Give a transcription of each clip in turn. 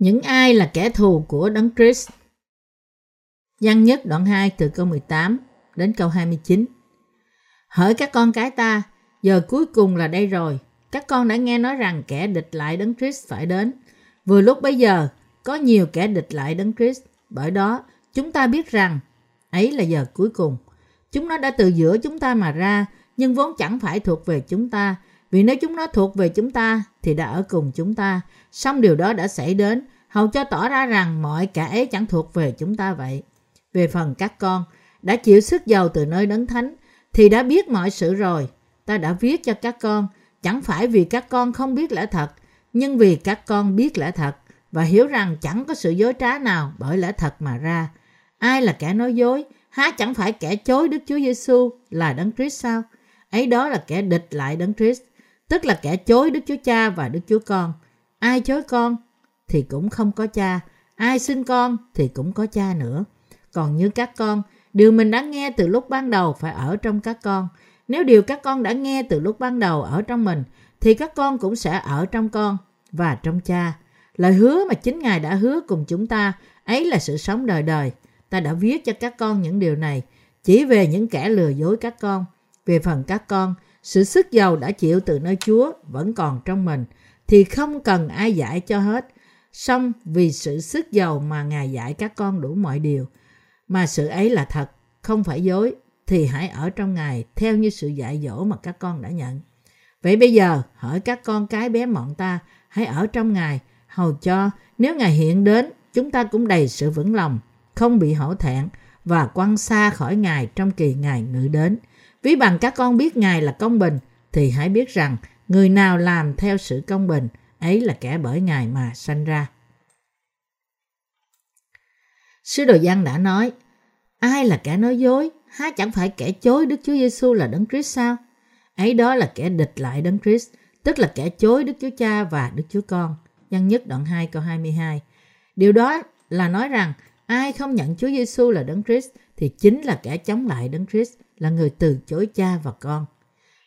Những ai là kẻ thù của Đấng Christ? Giăng nhất đoạn 2 từ câu 18 đến câu 29. Hỡi các con cái ta, giờ cuối cùng là đây rồi. Các con đã nghe nói rằng kẻ địch lại Đấng Christ phải đến. Vừa lúc bây giờ, có nhiều kẻ địch lại Đấng Christ. Bởi đó, chúng ta biết rằng ấy là giờ cuối cùng. Chúng nó đã từ giữa chúng ta mà ra, nhưng vốn chẳng phải thuộc về chúng ta. Vì nếu chúng nó thuộc về chúng ta, thì đã ở cùng chúng ta. Xong điều đó đã xảy đến, hầu cho tỏ ra rằng mọi cả ấy chẳng thuộc về chúng ta vậy. Về phần các con, đã chịu sức giàu từ nơi đấng thánh, thì đã biết mọi sự rồi. Ta đã viết cho các con, chẳng phải vì các con không biết lẽ thật, nhưng vì các con biết lẽ thật và hiểu rằng chẳng có sự dối trá nào bởi lẽ thật mà ra. Ai là kẻ nói dối? Há chẳng phải kẻ chối Đức Chúa Giêsu là Đấng Christ sao? Ấy đó là kẻ địch lại Đấng Christ, tức là kẻ chối Đức Chúa Cha và Đức Chúa Con. Ai chối con thì cũng không có cha, ai xin con thì cũng có cha nữa. Còn như các con, điều mình đã nghe từ lúc ban đầu phải ở trong các con. Nếu điều các con đã nghe từ lúc ban đầu ở trong mình, thì các con cũng sẽ ở trong con và trong cha. Lời hứa mà chính Ngài đã hứa cùng chúng ta, ấy là sự sống đời đời. Ta đã viết cho các con những điều này, chỉ về những kẻ lừa dối các con. Về phần các con, sự sức giàu đã chịu từ nơi Chúa vẫn còn trong mình, thì không cần ai dạy cho hết. Xong vì sự sức giàu mà Ngài dạy các con đủ mọi điều, mà sự ấy là thật, không phải dối, thì hãy ở trong Ngài theo như sự dạy dỗ mà các con đã nhận. Vậy bây giờ, hỏi các con cái bé mọn ta, hãy ở trong Ngài, hầu cho nếu Ngài hiện đến, chúng ta cũng đầy sự vững lòng, không bị hổ thẹn và quăng xa khỏi Ngài trong kỳ Ngài ngự đến. Ví bằng các con biết Ngài là công bình, thì hãy biết rằng người nào làm theo sự công bình, ấy là kẻ bởi Ngài mà sanh ra. Sứ đồ Giăng đã nói, ai là kẻ nói dối, há chẳng phải kẻ chối Đức Chúa Giêsu là Đấng Christ sao? Ấy đó là kẻ địch lại Đấng Christ, tức là kẻ chối Đức Chúa Cha và Đức Chúa Con. Văn nhất đoạn 2 câu 22. Điều đó là nói rằng ai không nhận Chúa Giêsu là Đấng Christ thì chính là kẻ chống lại Đấng Christ, là người từ chối cha và con.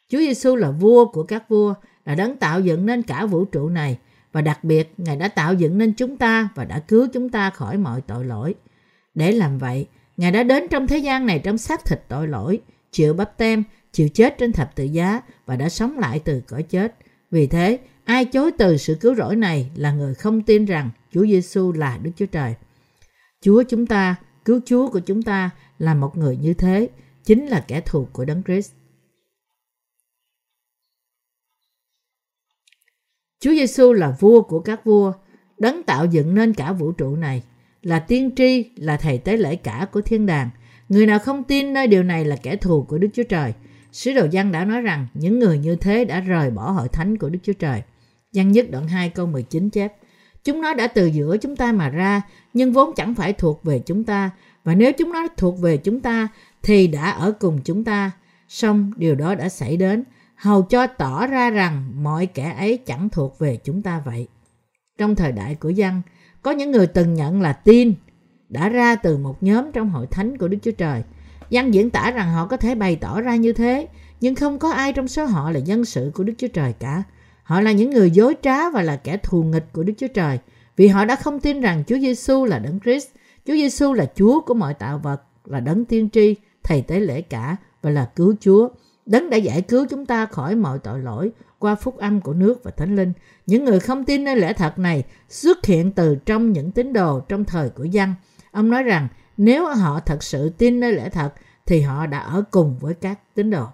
Chúa Giêsu là vua của các vua, là đấng tạo dựng nên cả vũ trụ này và đặc biệt Ngài đã tạo dựng nên chúng ta và đã cứu chúng ta khỏi mọi tội lỗi. Để làm vậy, Ngài đã đến trong thế gian này trong xác thịt tội lỗi, chịu bắp tem, chịu chết trên thập tự giá và đã sống lại từ cõi chết. Vì thế, ai chối từ sự cứu rỗi này là người không tin rằng Chúa Giêsu là Đức Chúa Trời. Chúa chúng ta, cứu Chúa của chúng ta là một người như thế, chính là kẻ thù của Đấng Christ. Chúa Giêsu là vua của các vua, đấng tạo dựng nên cả vũ trụ này, là tiên tri, là thầy tế lễ cả của thiên đàng. Người nào không tin nơi điều này là kẻ thù của Đức Chúa Trời. Sứ đồ Giăng đã nói rằng những người như thế đã rời bỏ hội thánh của Đức Chúa Trời. Giăng nhất đoạn 2 câu 19 chép. Chúng nó đã từ giữa chúng ta mà ra, nhưng vốn chẳng phải thuộc về chúng ta. Và nếu chúng nó thuộc về chúng ta, thì đã ở cùng chúng ta. Song điều đó đã xảy đến, hầu cho tỏ ra rằng mọi kẻ ấy chẳng thuộc về chúng ta vậy. Trong thời đại của dân, có những người từng nhận là tin, đã ra từ một nhóm trong hội thánh của Đức Chúa Trời. Dân diễn tả rằng họ có thể bày tỏ ra như thế, nhưng không có ai trong số họ là dân sự của Đức Chúa Trời cả. Họ là những người dối trá và là kẻ thù nghịch của Đức Chúa Trời, vì họ đã không tin rằng Chúa Giêsu là Đấng Christ. Chúa Giêsu là Chúa của mọi tạo vật, là Đấng tiên tri, thầy tế lễ cả và là cứu Chúa. Đấng đã giải cứu chúng ta khỏi mọi tội lỗi qua phúc âm của nước và thánh linh. Những người không tin nơi lẽ thật này xuất hiện từ trong những tín đồ trong thời của dân. Ông nói rằng nếu họ thật sự tin nơi lẽ thật thì họ đã ở cùng với các tín đồ.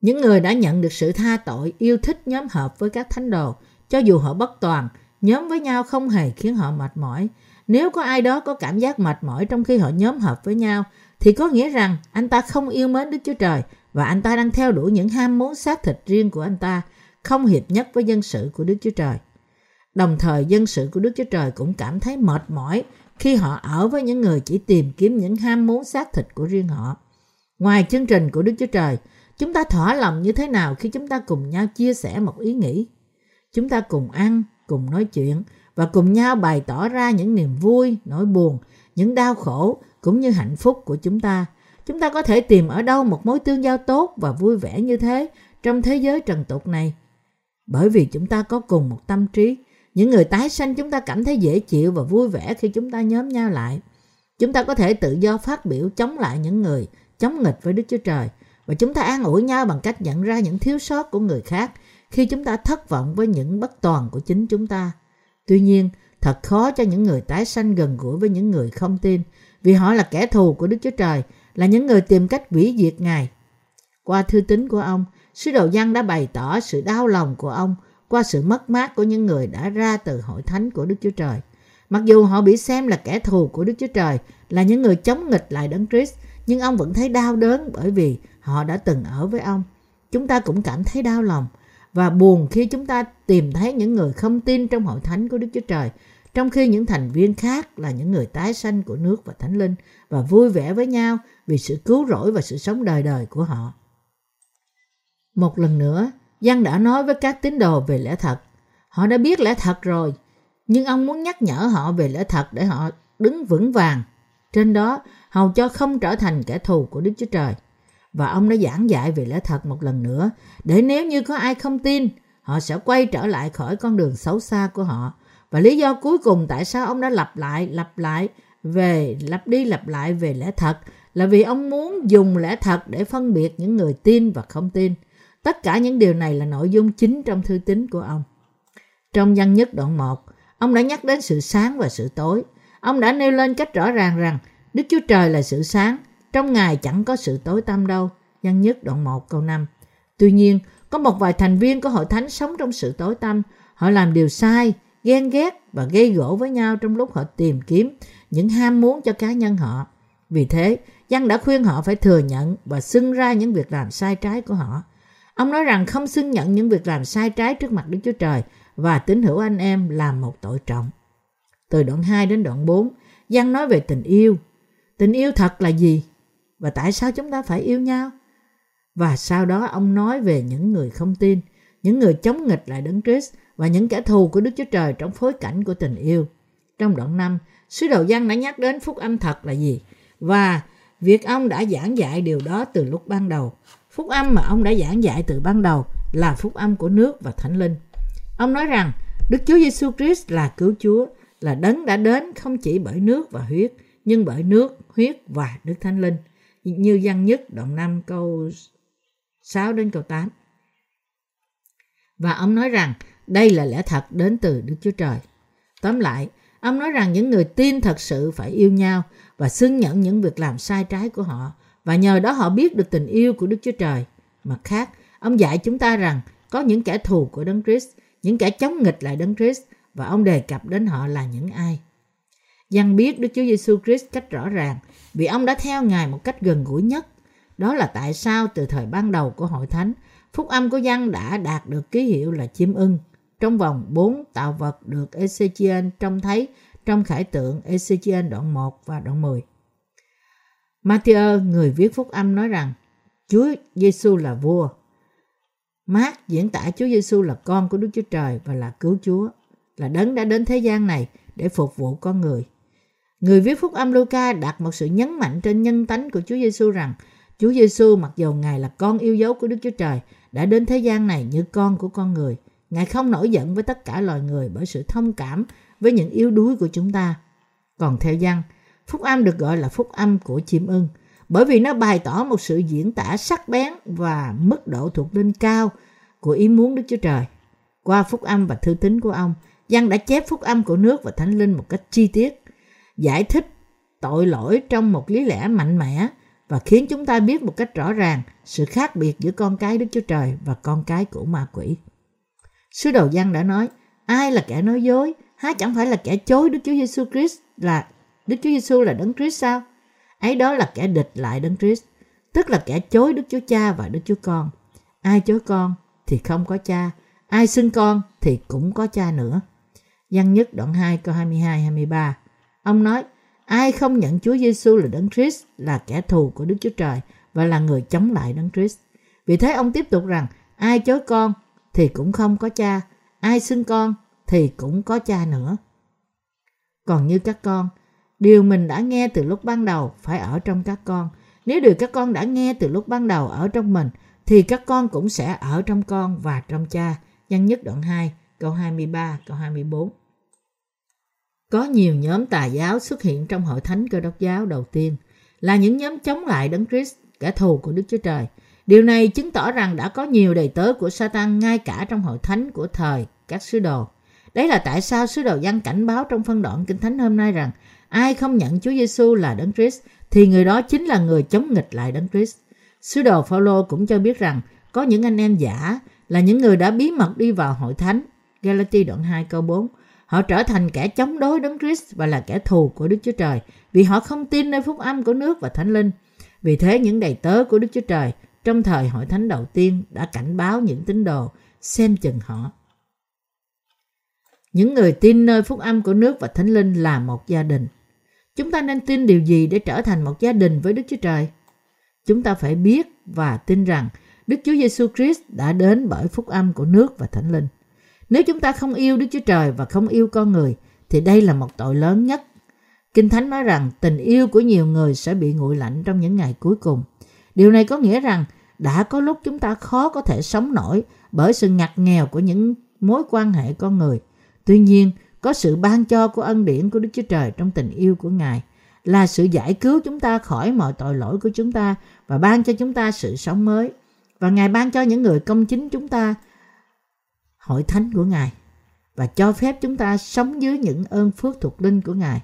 Những người đã nhận được sự tha tội yêu thích nhóm hợp với các thánh đồ, cho dù họ bất toàn, nhóm với nhau không hề khiến họ mệt mỏi. Nếu có ai đó có cảm giác mệt mỏi trong khi họ nhóm hợp với nhau, thì có nghĩa rằng anh ta không yêu mến Đức Chúa Trời và anh ta đang theo đuổi những ham muốn xác thịt riêng của anh ta, không hiệp nhất với dân sự của Đức Chúa Trời. Đồng thời dân sự của Đức Chúa Trời cũng cảm thấy mệt mỏi khi họ ở với những người chỉ tìm kiếm những ham muốn xác thịt của riêng họ. Ngoài chương trình của Đức Chúa Trời, chúng ta thỏa lòng như thế nào khi chúng ta cùng nhau chia sẻ một ý nghĩ? Chúng ta cùng ăn, cùng nói chuyện và cùng nhau bày tỏ ra những niềm vui, nỗi buồn, những đau khổ cũng như hạnh phúc của chúng ta. Chúng ta có thể tìm ở đâu một mối tương giao tốt và vui vẻ như thế trong thế giới trần tục này? Bởi vì chúng ta có cùng một tâm trí, Những người tái sanh chúng ta cảm thấy dễ chịu và vui vẻ khi chúng ta nhóm nhau lại. Chúng ta có thể tự do phát biểu chống lại những người chống nghịch với Đức Chúa Trời và chúng ta an ủi nhau bằng cách nhận ra những thiếu sót của người khác khi chúng ta thất vọng với những bất toàn của chính chúng ta. Tuy nhiên, thật khó cho những người tái sanh gần gũi với những người không tin vì họ là kẻ thù của Đức Chúa Trời, là những người tìm cách hủy diệt Ngài. Qua thư tín của ông, sứ đồ Giăng đã bày tỏ sự đau lòng của ông qua sự mất mát của những người đã ra từ hội thánh của Đức Chúa Trời. Mặc dù họ bị xem là kẻ thù của Đức Chúa Trời, là những người chống nghịch lại Đấng Christ, nhưng ông vẫn thấy đau đớn bởi vì họ đã từng ở với ông. Chúng ta cũng cảm thấy đau lòng và buồn khi chúng ta tìm thấy những người không tin trong hội thánh của Đức Chúa Trời, trong khi những thành viên khác là những người tái sanh của nước và thánh linh và vui vẻ với nhau vì sự cứu rỗi và sự sống đời đời của họ. Một lần nữa, Giăng đã nói với các tín đồ về lẽ thật. Họ đã biết lẽ thật rồi, nhưng ông muốn nhắc nhở họ về lẽ thật để họ đứng vững vàng. Trên đó, hầu cho không trở thành kẻ thù của Đức Chúa Trời. Và ông đã giảng dạy về lẽ thật một lần nữa, để nếu như có ai không tin, họ sẽ quay trở lại khỏi con đường xấu xa của họ. Và lý do cuối cùng tại sao ông đã lặp lại, lặp lại về, lặp đi lặp lại về lẽ thật là vì ông muốn dùng lẽ thật để phân biệt những người tin và không tin. Tất cả những điều này là nội dung chính trong thư tín của ông. Trong văn nhất đoạn 1, ông đã nhắc đến sự sáng và sự tối. Ông đã nêu lên cách rõ ràng rằng Đức Chúa Trời là sự sáng, trong Ngài chẳng có sự tối tăm đâu. Văn nhất đoạn 1 câu 5. Tuy nhiên, có một vài thành viên của hội thánh sống trong sự tối tăm. Họ làm điều sai, ghen ghét và gây gỗ với nhau trong lúc họ tìm kiếm những ham muốn cho cá nhân họ. Vì thế, Giăng đã khuyên họ phải thừa nhận và xưng ra những việc làm sai trái của họ. Ông nói rằng không xưng nhận những việc làm sai trái trước mặt Đức Chúa Trời và tín hữu anh em là một tội trọng. Từ đoạn 2 đến đoạn 4, Giăng nói về tình yêu. Tình yêu thật là gì? Và tại sao chúng ta phải yêu nhau? Và sau đó ông nói về những người không tin, những người chống nghịch lại Đấng Christ và những kẻ thù của Đức Chúa Trời trong phối cảnh của tình yêu. Trong đoạn 5, sứ đồ văn đã nhắc đến phúc âm thật là gì và việc ông đã giảng dạy điều đó từ lúc ban đầu. Phúc âm mà ông đã giảng dạy từ ban đầu là phúc âm của nước và thánh linh. Ông nói rằng Đức Chúa Giêsu Christ là cứu Chúa, là đấng đã đến không chỉ bởi nước và huyết, nhưng bởi nước, huyết và Đức Thánh Linh. Như văn nhất đoạn 5 câu 6 đến câu 8. Và ông nói rằng đây là lẽ thật đến từ Đức Chúa Trời. Tóm lại, ông nói rằng những người tin thật sự phải yêu nhau và xưng nhận những việc làm sai trái của họ và nhờ đó họ biết được tình yêu của Đức Chúa Trời. Mặt khác, ông dạy chúng ta rằng có những kẻ thù của Đấng Christ, những kẻ chống nghịch lại Đấng Christ và ông đề cập đến họ là những ai. Giăng biết Đức Chúa Giêsu Christ cách rõ ràng vì ông đã theo Ngài một cách gần gũi nhất. Đó là tại sao từ thời ban đầu của hội thánh, phúc âm của Giăng đã đạt được ký hiệu là chim ưng. Trong vòng 4 tạo vật được Ezechiel trông thấy trong khải tượng Ezechiel đoạn 1 và đoạn 10. Matthew, người viết phúc âm nói rằng Chúa Giêsu là vua. Mark diễn tả Chúa Giêsu là con của Đức Chúa Trời và là cứu Chúa, là đấng đã đến thế gian này để phục vụ con người. Người viết phúc âm Luca đặt một sự nhấn mạnh trên nhân tánh của Chúa Giêsu rằng Chúa Giêsu mặc dù Ngài là con yêu dấu của Đức Chúa Trời đã đến thế gian này như con của con người. Ngài không nổi giận với tất cả loài người bởi sự thông cảm với những yếu đuối của chúng ta. Còn theo văn, phúc âm được gọi là phúc âm của chim ưng bởi vì nó bày tỏ một sự diễn tả sắc bén và mức độ thuộc linh cao của ý muốn Đức Chúa Trời. Qua phúc âm và thư tín của ông, Giăng đã chép phúc âm của nước và thánh linh một cách chi tiết, giải thích tội lỗi trong một lý lẽ mạnh mẽ và khiến chúng ta biết một cách rõ ràng sự khác biệt giữa con cái Đức Chúa Trời và con cái của ma quỷ. Sứ đồ Giăng đã nói, ai là kẻ nói dối, há chẳng phải là kẻ chối Đức Chúa Giêsu Christ là Đức Chúa Giêsu là Đấng Christ sao? Ấy đó là kẻ địch lại Đấng Christ, tức là kẻ chối Đức Chúa Cha và Đức Chúa Con. Ai chối con thì không có cha, ai xưng con thì cũng có cha nữa. Văn nhất đoạn 2 câu 22 23. Ông nói: Ai không nhận Chúa Giêsu là Đấng Christ là kẻ thù của Đức Chúa Trời và là người chống lại Đấng Christ. Vì thế ông tiếp tục rằng: Ai chối con thì cũng không có cha, ai xưng con thì cũng có cha nữa. Còn như các con, điều mình đã nghe từ lúc ban đầu phải ở trong các con. Nếu điều các con đã nghe từ lúc ban đầu ở trong mình, thì các con cũng sẽ ở trong con và trong cha. Văn nhất đoạn 2, câu 23, câu 24. Có nhiều nhóm tà giáo xuất hiện trong hội thánh cơ đốc giáo đầu tiên là những nhóm chống lại Đấng Christ, kẻ thù của Đức Chúa Trời. Điều này chứng tỏ rằng đã có nhiều đầy tớ của Satan ngay cả trong hội thánh của thời các sứ đồ. Đấy là tại sao sứ đồ văn cảnh báo trong phân đoạn Kinh Thánh hôm nay rằng ai không nhận Chúa Giêsu là Đấng Christ, thì người đó chính là người chống nghịch lại Đấng Christ. Sứ đồ Phaolô cũng cho biết rằng có những anh em giả là những người đã bí mật đi vào hội thánh. Galati đoạn 2 câu 4 Họ trở thành kẻ chống đối Đấng Christ và là kẻ thù của Đức Chúa Trời, vì họ không tin nơi phúc âm của nước và Thánh Linh. Vì thế những đầy tớ của Đức Chúa Trời trong thời hội thánh đầu tiên đã cảnh báo những tín đồ xem chừng họ. Những người tin nơi phúc âm của nước và Thánh Linh là một gia đình. Chúng ta nên tin điều gì để trở thành một gia đình với Đức Chúa Trời? Chúng ta phải biết và tin rằng Đức Chúa Giêsu Christ đã đến bởi phúc âm của nước và Thánh Linh. Nếu chúng ta không yêu Đức Chúa Trời và không yêu con người, thì đây là một tội lớn nhất. Kinh Thánh nói rằng tình yêu của nhiều người sẽ bị nguội lạnh trong những ngày cuối cùng. Điều này có nghĩa rằng đã có lúc chúng ta khó có thể sống nổi bởi sự ngặt nghèo của những mối quan hệ con người. Tuy nhiên, có sự ban cho của ân điển của Đức Chúa Trời trong tình yêu của Ngài là sự giải cứu chúng ta khỏi mọi tội lỗi của chúng ta và ban cho chúng ta sự sống mới. Và Ngài ban cho những người công chính chúng ta hội thánh của Ngài và cho phép chúng ta sống dưới những ơn phước thuộc linh của Ngài,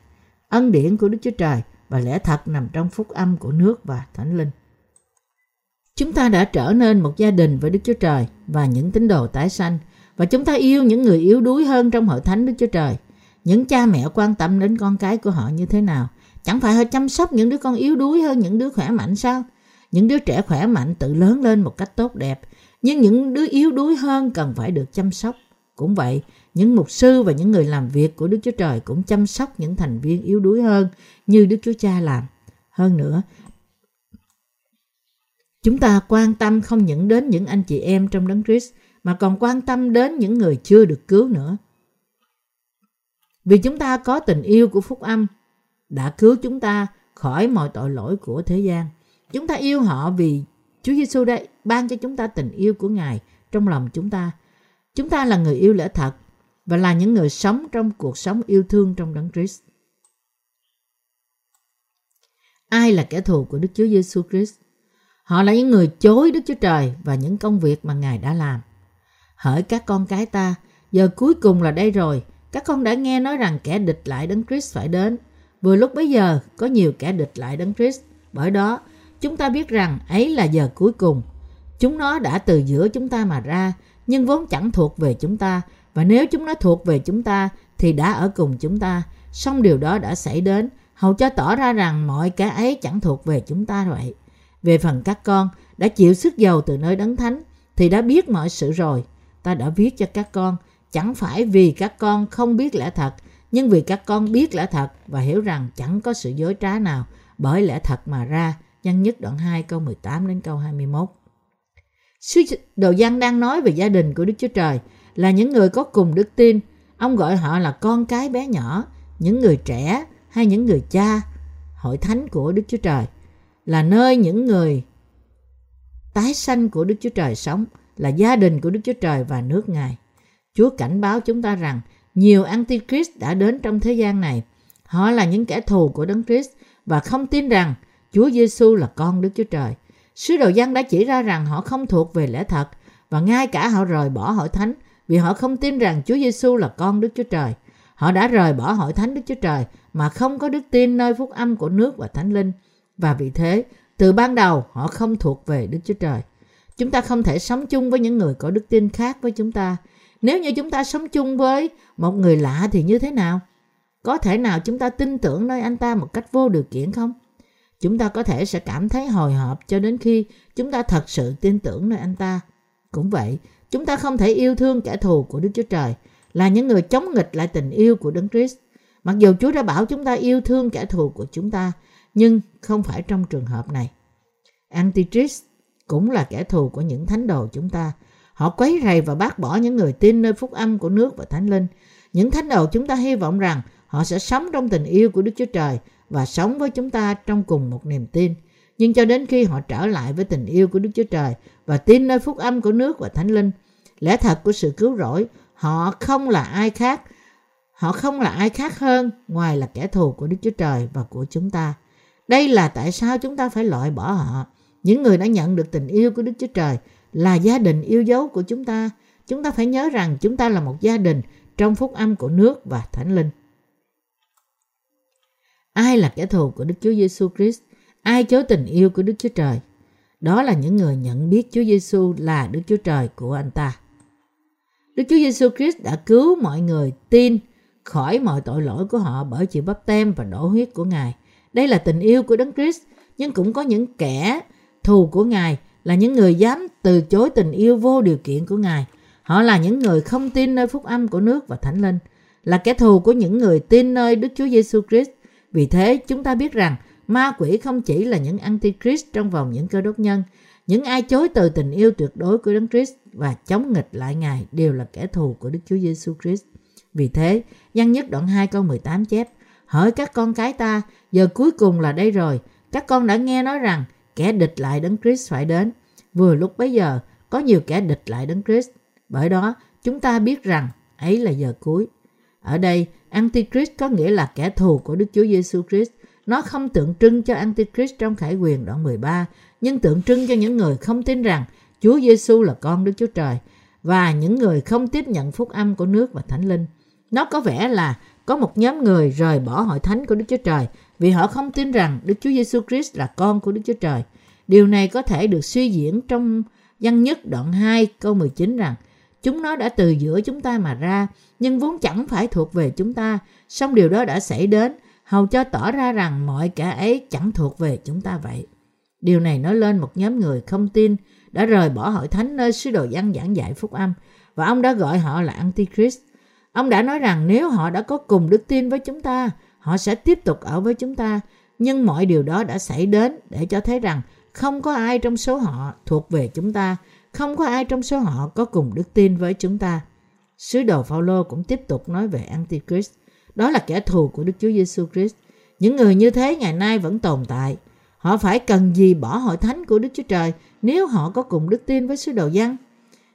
ân điển của Đức Chúa Trời và lẽ thật nằm trong phúc âm của nước và thánh linh. Chúng ta đã trở nên một gia đình với Đức Chúa Trời và những tín đồ tái sanh và chúng ta yêu những người yếu đuối hơn trong hội thánh Đức Chúa Trời. Những cha mẹ quan tâm đến con cái của họ như thế nào? Chẳng phải họ chăm sóc những đứa con yếu đuối hơn những đứa khỏe mạnh sao? Những đứa trẻ khỏe mạnh tự lớn lên một cách tốt đẹp nhưng những đứa yếu đuối hơn cần phải được chăm sóc. Cũng vậy, những mục sư và những người làm việc của Đức Chúa Trời cũng chăm sóc những thành viên yếu đuối hơn như Đức Chúa Cha làm. Hơn nữa, chúng ta quan tâm không những đến những anh chị em trong đấng Christ, mà còn quan tâm đến những người chưa được cứu nữa. Vì chúng ta có tình yêu của phúc âm, đã cứu chúng ta khỏi mọi tội lỗi của thế gian. Chúng ta yêu họ vì Chúa Giêsu đã ban cho chúng ta tình yêu của Ngài trong lòng chúng ta. Chúng ta là người yêu lẽ thật và là những người sống trong cuộc sống yêu thương trong Đấng Christ. Ai là kẻ thù của Đức Chúa Giêsu Christ? Họ là những người chối Đức Chúa Trời và những công việc mà Ngài đã làm. Hỡi các con cái ta, giờ cuối cùng là đây rồi. Các con đã nghe nói rằng kẻ địch lại Đấng Christ phải đến. Vừa lúc bấy giờ có nhiều kẻ địch lại Đấng Christ. Bởi đó, chúng ta biết rằng ấy là giờ cuối cùng. Chúng nó đã từ giữa chúng ta mà ra, nhưng vốn chẳng thuộc về chúng ta. Và nếu chúng nó thuộc về chúng ta, thì đã ở cùng chúng ta. Song điều đó đã xảy đến, hầu cho tỏ ra rằng mọi cái ấy chẳng thuộc về chúng ta vậy. Về phần các con, đã chịu sức dầu từ nơi đấng thánh, thì đã biết mọi sự rồi. Ta đã viết cho các con, chẳng phải vì các con không biết lẽ thật, nhưng vì các con biết lẽ thật và hiểu rằng chẳng có sự dối trá nào bởi lẽ thật mà ra. Nhân nhất đoạn 2 câu 18 đến câu 21. Sứ đồ giang đang nói về gia đình của Đức Chúa Trời là những người có cùng đức tin. Ông gọi họ là con cái bé nhỏ, những người trẻ hay những người cha, hội thánh của Đức Chúa Trời là nơi những người tái sanh của Đức Chúa Trời sống, là gia đình của Đức Chúa Trời và nước Ngài. Chúa cảnh báo chúng ta rằng nhiều Antichrist đã đến trong thế gian này. Họ là những kẻ thù của Đấng Christ và không tin rằng Chúa Giêsu là con Đức Chúa Trời. Sứ đồ dân đã chỉ ra rằng họ không thuộc về lẽ thật và ngay cả họ rời bỏ hội thánh vì họ không tin rằng Chúa Giêsu là con Đức Chúa Trời. Họ đã rời bỏ hội thánh Đức Chúa Trời mà không có đức tin nơi phúc âm của nước và thánh linh. Và vì thế, từ ban đầu họ không thuộc về Đức Chúa Trời. Chúng ta không thể sống chung với những người có đức tin khác với chúng ta. Nếu như chúng ta sống chung với một người lạ thì như thế nào? Có thể nào chúng ta tin tưởng nơi anh ta một cách vô điều kiện không? Chúng ta có thể sẽ cảm thấy hồi hộp cho đến khi chúng ta thật sự tin tưởng nơi anh ta. Cũng vậy, chúng ta không thể yêu thương kẻ thù của Đức Chúa Trời, là những người chống nghịch lại tình yêu của Đấng Christ. Mặc dù Chúa đã bảo chúng ta yêu thương kẻ thù của chúng ta, nhưng không phải trong trường hợp này. Antichrist cũng là kẻ thù của những thánh đồ chúng ta. Họ quấy rầy và bác bỏ những người tin nơi phúc âm của nước và thánh linh. Những thánh đồ chúng ta hy vọng rằng họ sẽ sống trong tình yêu của Đức Chúa Trời và sống với chúng ta trong cùng một niềm tin. Nhưng cho đến khi họ trở lại với tình yêu của Đức Chúa Trời và tin nơi phúc âm của nước và Thánh Linh, lẽ thật của sự cứu rỗi, Họ không là ai khác, họ không là ai khác hơn ngoài là kẻ thù của Đức Chúa Trời và của chúng ta. Đây là tại sao chúng ta phải loại bỏ họ. Những người đã nhận được tình yêu của Đức Chúa Trời là gia đình yêu dấu của chúng ta. Chúng ta phải nhớ rằng chúng ta là một gia đình trong phúc âm của nước và thánh linh. Ai là kẻ thù của Đức Chúa Giêsu Christ? Ai chối tình yêu của Đức Chúa Trời? Đó là những người nhận biết Chúa Giêsu là Đức Chúa Trời của anh ta. Đức Chúa Giêsu Christ đã cứu mọi người tin khỏi mọi tội lỗi của họ bởi chịu bắp tem và đổ huyết của Ngài. Đây là tình yêu của Đấng Christ, nhưng cũng có những kẻ thù của Ngài là những người dám từ chối tình yêu vô điều kiện của Ngài. Họ là những người không tin nơi phúc âm của nước và thánh linh, là kẻ thù của những người tin nơi Đức Chúa Giêsu Christ. Vì thế, chúng ta biết rằng ma quỷ không chỉ là những antichrist trong vòng những cơ đốc nhân, những ai chối từ tình yêu tuyệt đối của Đấng Christ và chống nghịch lại Ngài đều là kẻ thù của Đức Chúa Giêsu Christ. Vì thế, Văn nhất đoạn 2 câu 18 chép, Hỡi các con cái ta, giờ cuối cùng là đây rồi, các con đã nghe nói rằng kẻ địch lại Đấng Christ phải đến. Vừa lúc bấy giờ, có nhiều kẻ địch lại Đấng Christ. Bởi đó, chúng ta biết rằng ấy là giờ cuối. Ở đây, Antichrist có nghĩa là kẻ thù của Đức Chúa Giêsu Christ. Nó không tượng trưng cho Antichrist trong Khải quyền đoạn 13, nhưng tượng trưng cho những người không tin rằng Chúa Giêsu là con Đức Chúa Trời và những người không tiếp nhận phúc âm của nước và Thánh Linh. Nó có vẻ là có một nhóm người rời bỏ hội thánh của Đức Chúa Trời vì họ không tin rằng Đức Chúa Giêsu Christ là con của Đức Chúa Trời. Điều này có thể được suy diễn trong văn nhất đoạn 2 câu 19 rằng Chúng nó đã từ giữa chúng ta mà ra, nhưng vốn chẳng phải thuộc về chúng ta, song điều đó đã xảy đến, hầu cho tỏ ra rằng mọi kẻ ấy chẳng thuộc về chúng ta vậy. Điều này nói lên một nhóm người không tin đã rời bỏ hội thánh nơi sứ đồ văn giảng dạy phúc âm và ông đã gọi họ là Antichrist. Ông đã nói rằng nếu họ đã có cùng đức tin với chúng ta, họ sẽ tiếp tục ở với chúng ta. Nhưng mọi điều đó đã xảy đến để cho thấy rằng không có ai trong số họ thuộc về chúng ta, không có ai trong số họ có cùng đức tin với chúng ta. Sứ đồ Phaolô cũng tiếp tục nói về Antichrist. Đó là kẻ thù của Đức Chúa Giêsu Christ. Những người như thế ngày nay vẫn tồn tại. Họ phải cần gì bỏ hội thánh của Đức Chúa Trời nếu họ có cùng đức tin với sứ đồ dân?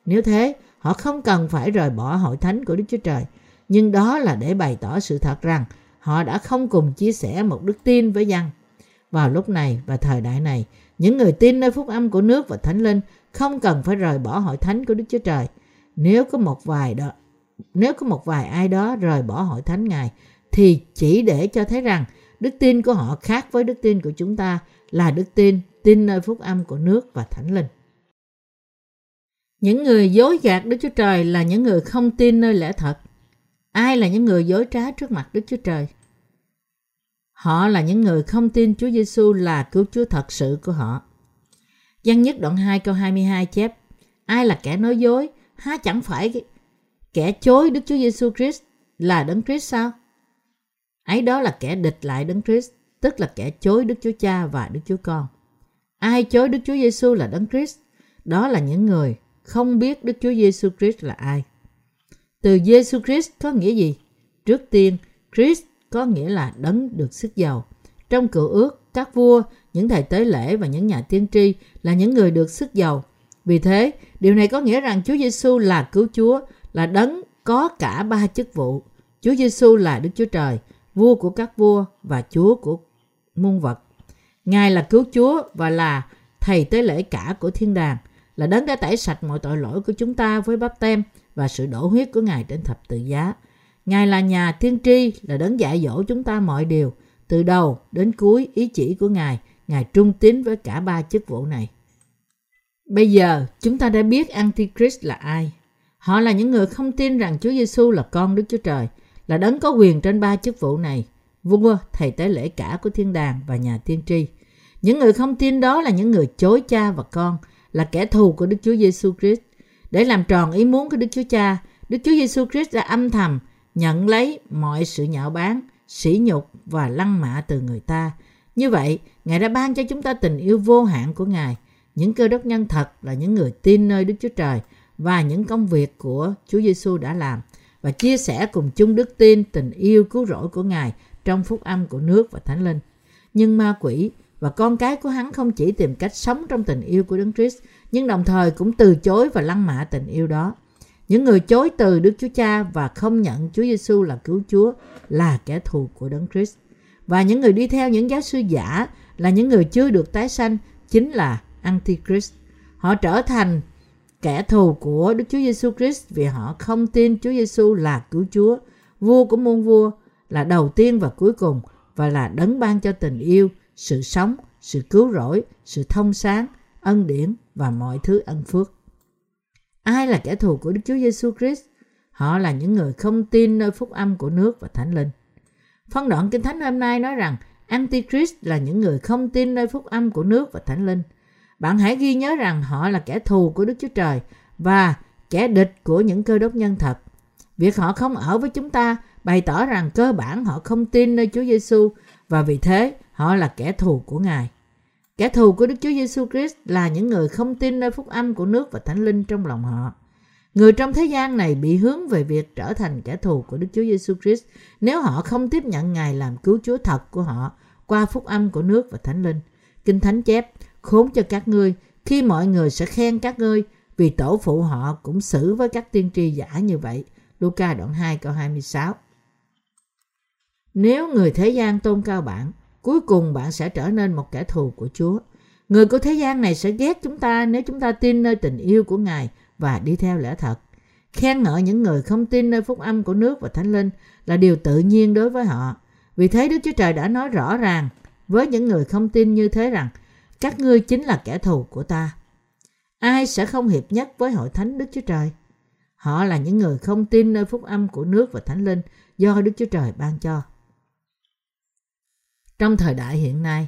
Nếu thế, họ không cần phải rời bỏ hội thánh của Đức Chúa Trời. Nhưng đó là để bày tỏ sự thật rằng họ đã không cùng chia sẻ một đức tin với dân. Vào lúc này và thời đại này, những người tin nơi phúc âm của nước và thánh linh không cần phải rời bỏ hội thánh của Đức Chúa Trời. Nếu có một vài đó, nếu có một vài ai đó rời bỏ hội thánh Ngài thì chỉ để cho thấy rằng đức tin của họ khác với đức tin của chúng ta là đức tin tin nơi phúc âm của nước và thánh linh. Những người dối gạt Đức Chúa Trời là những người không tin nơi lẽ thật. Ai là những người dối trá trước mặt Đức Chúa Trời? Họ là những người không tin Chúa Giêsu là cứu Chúa thật sự của họ. Văn nhất đoạn 2 câu 22 chép Ai là kẻ nói dối? Há chẳng phải kẻ chối Đức Chúa Giêsu Christ là Đấng Christ sao? Ấy đó là kẻ địch lại Đấng Christ, tức là kẻ chối Đức Chúa Cha và Đức Chúa Con. Ai chối Đức Chúa Giêsu là Đấng Christ? Đó là những người không biết Đức Chúa Giêsu Christ là ai. Từ Giêsu Christ có nghĩa gì? Trước tiên, Christ có nghĩa là đấng được sức giàu. Trong cựu ước, các vua, những thầy tế lễ và những nhà tiên tri là những người được sức giàu. Vì thế, điều này có nghĩa rằng Chúa Giêsu là cứu Chúa, là đấng có cả ba chức vụ. Chúa Giêsu là Đức Chúa Trời, vua của các vua và Chúa của muôn vật. Ngài là cứu Chúa và là thầy tế lễ cả của thiên đàng, là đấng đã tẩy sạch mọi tội lỗi của chúng ta với bắp tem và sự đổ huyết của Ngài trên thập tự giá. Ngài là nhà tiên tri, là đấng dạy dỗ chúng ta mọi điều, từ đầu đến cuối ý chỉ của Ngài, Ngài trung tín với cả ba chức vụ này. Bây giờ, chúng ta đã biết Antichrist là ai. Họ là những người không tin rằng Chúa Giêsu là con Đức Chúa Trời, là đấng có quyền trên ba chức vụ này, vua, thầy tế lễ cả của thiên đàng và nhà tiên tri. Những người không tin đó là những người chối cha và con, là kẻ thù của Đức Chúa Giêsu Christ. Để làm tròn ý muốn của Đức Chúa Cha, Đức Chúa Giêsu Christ đã âm thầm nhận lấy mọi sự nhạo báng, sỉ nhục và lăng mạ từ người ta. Như vậy, Ngài đã ban cho chúng ta tình yêu vô hạn của Ngài. Những cơ đốc nhân thật là những người tin nơi Đức Chúa Trời và những công việc của Chúa Giêsu đã làm và chia sẻ cùng chung đức tin, tình yêu cứu rỗi của Ngài trong phúc âm của nước và Thánh Linh. Nhưng ma quỷ và con cái của hắn không chỉ tìm cách sống trong tình yêu của Đấng Christ, nhưng đồng thời cũng từ chối và lăng mạ tình yêu đó. Những người chối từ Đức Chúa Cha và không nhận Chúa Giêsu là cứu Chúa là kẻ thù của Đấng Christ. Và những người đi theo những giáo sư giả là những người chưa được tái sanh chính là Antichrist. Họ trở thành kẻ thù của Đức Chúa Giêsu Christ vì họ không tin Chúa Giêsu là cứu Chúa, vua của muôn vua, là đầu tiên và cuối cùng và là đấng ban cho tình yêu, sự sống, sự cứu rỗi, sự thông sáng, ân điển và mọi thứ ân phước. Ai là kẻ thù của Đức Chúa Giêsu Christ? Họ là những người không tin nơi phúc âm của nước và thánh linh. Phân đoạn Kinh Thánh hôm nay nói rằng Antichrist là những người không tin nơi phúc âm của nước và thánh linh. Bạn hãy ghi nhớ rằng họ là kẻ thù của Đức Chúa Trời và kẻ địch của những cơ đốc nhân thật. Việc họ không ở với chúng ta bày tỏ rằng cơ bản họ không tin nơi Chúa Giêsu và vì thế họ là kẻ thù của Ngài. Kẻ thù của Đức Chúa Giêsu Christ là những người không tin nơi phúc âm của nước và thánh linh trong lòng họ. Người trong thế gian này bị hướng về việc trở thành kẻ thù của Đức Chúa Giêsu Christ nếu họ không tiếp nhận Ngài làm cứu Chúa thật của họ qua phúc âm của nước và thánh linh. Kinh Thánh chép, khốn cho các ngươi khi mọi người sẽ khen các ngươi vì tổ phụ họ cũng xử với các tiên tri giả như vậy. Luca đoạn 2 câu 26 Nếu người thế gian tôn cao bạn, cuối cùng bạn sẽ trở nên một kẻ thù của Chúa. Người của thế gian này sẽ ghét chúng ta nếu chúng ta tin nơi tình yêu của Ngài và đi theo lẽ thật. Khen ngợi những người không tin nơi phúc âm của nước và thánh linh là điều tự nhiên đối với họ. Vì thế Đức Chúa Trời đã nói rõ ràng với những người không tin như thế rằng, các ngươi chính là kẻ thù của ta. Ai sẽ không hiệp nhất với hội thánh Đức Chúa Trời? Họ là những người không tin nơi phúc âm của nước và thánh linh do Đức Chúa Trời ban cho. Trong thời đại hiện nay,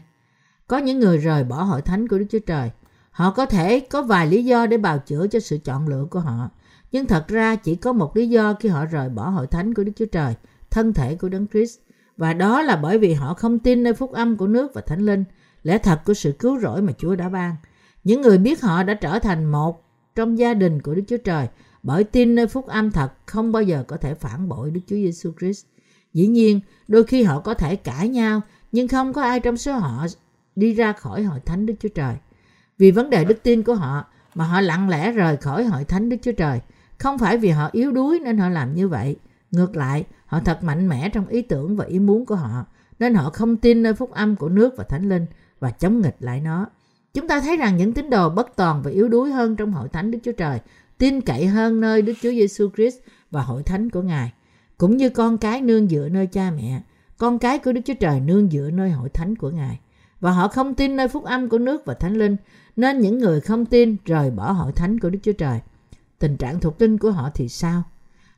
có những người rời bỏ hội thánh của Đức Chúa Trời. Họ có thể có vài lý do để bào chữa cho sự chọn lựa của họ. Nhưng thật ra chỉ có một lý do khi họ rời bỏ hội thánh của Đức Chúa Trời, thân thể của Đấng Christ. Và đó là bởi vì họ không tin nơi phúc âm của nước và thánh linh, lẽ thật của sự cứu rỗi mà Chúa đã ban. Những người biết họ đã trở thành một trong gia đình của Đức Chúa Trời bởi tin nơi phúc âm thật không bao giờ có thể phản bội Đức Chúa Giêsu Christ. Dĩ nhiên, đôi khi họ có thể cãi nhau nhưng không có ai trong số họ đi ra khỏi hội thánh Đức Chúa Trời. Vì vấn đề đức tin của họ mà họ lặng lẽ rời khỏi hội thánh Đức Chúa Trời. Không phải vì họ yếu đuối nên họ làm như vậy. Ngược lại, họ thật mạnh mẽ trong ý tưởng và ý muốn của họ, nên họ không tin nơi phúc âm của nước và thánh linh và chống nghịch lại nó. Chúng ta thấy rằng những tín đồ bất toàn và yếu đuối hơn trong hội thánh Đức Chúa Trời tin cậy hơn nơi Đức Chúa Giêsu Christ và hội thánh của Ngài, cũng như con cái nương dựa nơi cha mẹ. Con cái của Đức Chúa Trời nương dựa nơi hội thánh của Ngài. Và họ không tin nơi phúc âm của nước và thánh linh, nên những người không tin rời bỏ hội thánh của Đức Chúa Trời. Tình trạng thuộc linh của họ thì sao?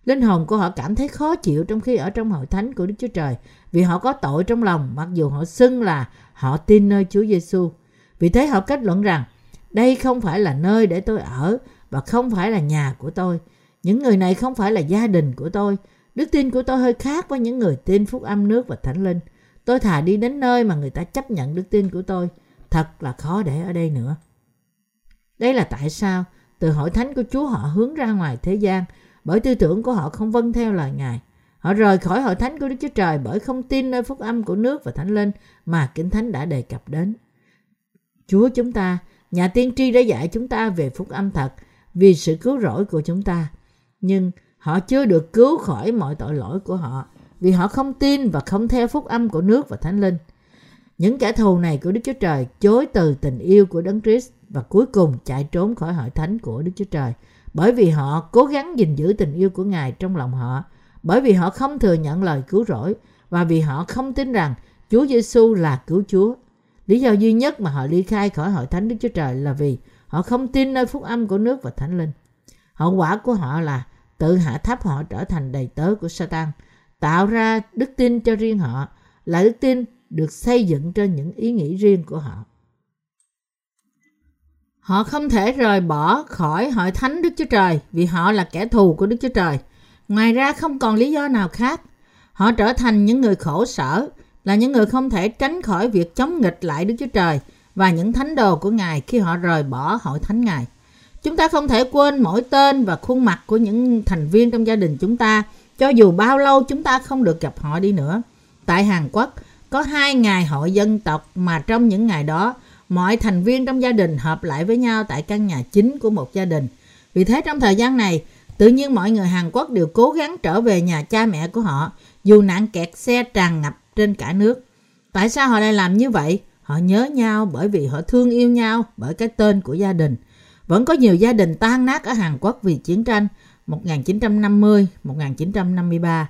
Linh hồn của họ cảm thấy khó chịu trong khi ở trong hội thánh của Đức Chúa Trời vì họ có tội trong lòng mặc dù họ xưng là họ tin nơi Chúa Giêsu. Vì thế họ kết luận rằng đây không phải là nơi để tôi ở và không phải là nhà của tôi. Những người này không phải là gia đình của tôi Đức tin của tôi hơi khác với những người tin phúc âm nước và thánh linh. Tôi thà đi đến nơi mà người ta chấp nhận đức tin của tôi. Thật là khó để ở đây nữa. Đây là tại sao từ hội thánh của Chúa họ hướng ra ngoài thế gian bởi tư tưởng của họ không vâng theo lời Ngài. Họ rời khỏi hội thánh của Đức Chúa Trời bởi không tin nơi phúc âm của nước và thánh linh mà Kinh Thánh đã đề cập đến. Chúa chúng ta, nhà tiên tri đã dạy chúng ta về phúc âm thật vì sự cứu rỗi của chúng ta. Nhưng Họ chưa được cứu khỏi mọi tội lỗi của họ vì họ không tin và không theo phúc âm của nước và thánh linh. Những kẻ thù này của Đức Chúa Trời chối từ tình yêu của Đấng Christ và cuối cùng chạy trốn khỏi hội thánh của Đức Chúa Trời bởi vì họ cố gắng gìn giữ tình yêu của Ngài trong lòng họ, bởi vì họ không thừa nhận lời cứu rỗi và vì họ không tin rằng Chúa Giêsu là cứu Chúa. Lý do duy nhất mà họ ly khai khỏi hội thánh Đức Chúa Trời là vì họ không tin nơi phúc âm của nước và thánh linh. Hậu quả của họ là tự hạ thấp họ trở thành đầy tớ của Satan, tạo ra đức tin cho riêng họ, là đức tin được xây dựng trên những ý nghĩ riêng của họ. Họ không thể rời bỏ khỏi hội thánh Đức Chúa Trời vì họ là kẻ thù của Đức Chúa Trời. Ngoài ra không còn lý do nào khác. Họ trở thành những người khổ sở, là những người không thể tránh khỏi việc chống nghịch lại Đức Chúa Trời và những thánh đồ của Ngài khi họ rời bỏ hội thánh Ngài. Chúng ta không thể quên mỗi tên và khuôn mặt của những thành viên trong gia đình chúng ta, cho dù bao lâu chúng ta không được gặp họ đi nữa. Tại Hàn Quốc, có hai ngày hội dân tộc mà trong những ngày đó, mọi thành viên trong gia đình hợp lại với nhau tại căn nhà chính của một gia đình. Vì thế trong thời gian này, Tự nhiên mọi người Hàn Quốc đều cố gắng trở về nhà cha mẹ của họ dù nạn kẹt xe tràn ngập trên cả nước. Tại sao họ lại làm như vậy? Họ nhớ nhau bởi vì họ thương yêu nhau bởi cái tên của gia đình. Vẫn có nhiều gia đình tan nát ở Hàn Quốc vì chiến tranh 1950-1953.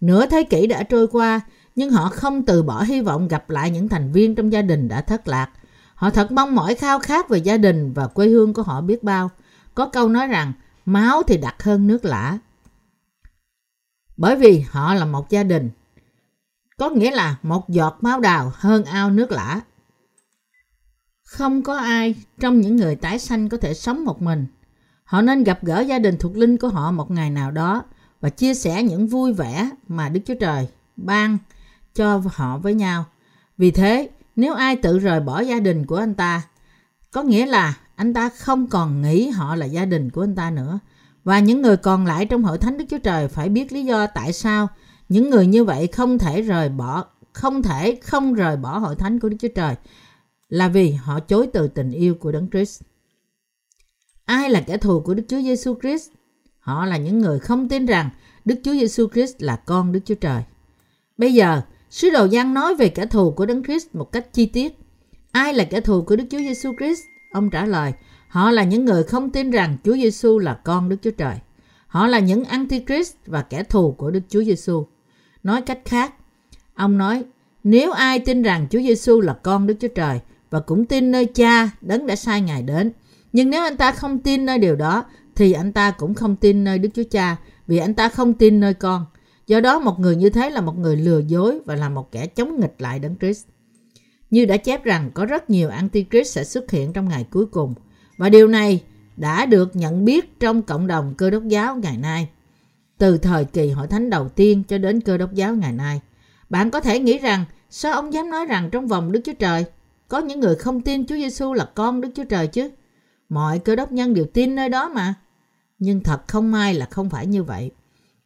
Nửa thế kỷ đã trôi qua, nhưng họ không từ bỏ hy vọng gặp lại những thành viên trong gia đình đã thất lạc. Họ thật mong mỏi khao khát về gia đình và quê hương của họ biết bao. Có câu nói rằng, máu thì đặc hơn nước lã. Bởi vì họ là một gia đình. Có nghĩa là một giọt máu đào hơn ao nước lã. Không có ai trong những người tái sanh có thể sống một mình. Họ nên gặp gỡ gia đình thuộc linh của họ một ngày nào đó và chia sẻ những vui vẻ mà Đức Chúa Trời ban cho họ với nhau. Vì thế, nếu ai tự rời bỏ gia đình của anh ta, có nghĩa là anh ta không còn nghĩ họ là gia đình của anh ta nữa. Và những người còn lại trong hội thánh Đức Chúa Trời phải biết lý do tại sao những người như vậy không thể rời bỏ không thể không rời bỏ hội thánh của Đức Chúa Trời là vì họ chối từ tình yêu của Đấng Christ. Ai là kẻ thù của Đức Chúa Giêsu Christ? Họ là những người không tin rằng Đức Chúa Giêsu Christ là con Đức Chúa Trời. Bây giờ, sứ đồ Giăng nói về kẻ thù của Đấng Christ một cách chi tiết. Ai là kẻ thù của Đức Chúa Giêsu Christ? Ông trả lời, họ là những người không tin rằng Chúa Giêsu là con Đức Chúa Trời. Họ là những antichrist và kẻ thù của Đức Chúa Giêsu. Nói cách khác, ông nói, nếu ai tin rằng Chúa Giêsu là con Đức Chúa Trời và cũng tin nơi Cha đấng đã sai Ngài đến, nhưng nếu anh ta không tin nơi điều đó thì anh ta cũng không tin nơi Đức Chúa Cha vì anh ta không tin nơi con. Do đó một người như thế là một người lừa dối và là một kẻ chống nghịch lại Đấng Christ. Như đã chép rằng có rất nhiều Antichrist sẽ xuất hiện trong ngày cuối cùng và điều này đã được nhận biết trong cộng đồng cơ đốc giáo ngày nay. Từ thời kỳ hội thánh đầu tiên cho đến cơ đốc giáo ngày nay. Bạn có thể nghĩ rằng sao ông dám nói rằng trong vòng Đức Chúa Trời có những người không tin Chúa Giêsu là con Đức Chúa Trời chứ? Mọi cơ đốc nhân đều tin nơi đó mà. Nhưng thật không may là không phải như vậy.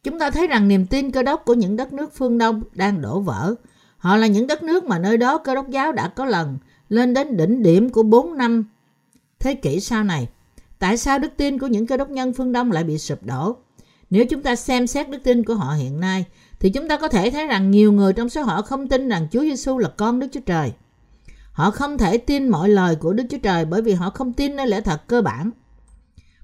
Chúng ta thấy rằng niềm tin cơ đốc của những đất nước phương Đông đang đổ vỡ. Họ là những đất nước mà nơi đó cơ đốc giáo đã có lần lên đến đỉnh điểm của 4 năm thế kỷ sau này. Tại sao đức tin của những cơ đốc nhân phương Đông lại bị sụp đổ? Nếu chúng ta xem xét đức tin của họ hiện nay, thì chúng ta có thể thấy rằng nhiều người trong số họ không tin rằng Chúa Giêsu là con Đức Chúa Trời. Họ không thể tin mọi lời của Đức Chúa Trời bởi vì họ không tin nơi lẽ thật cơ bản.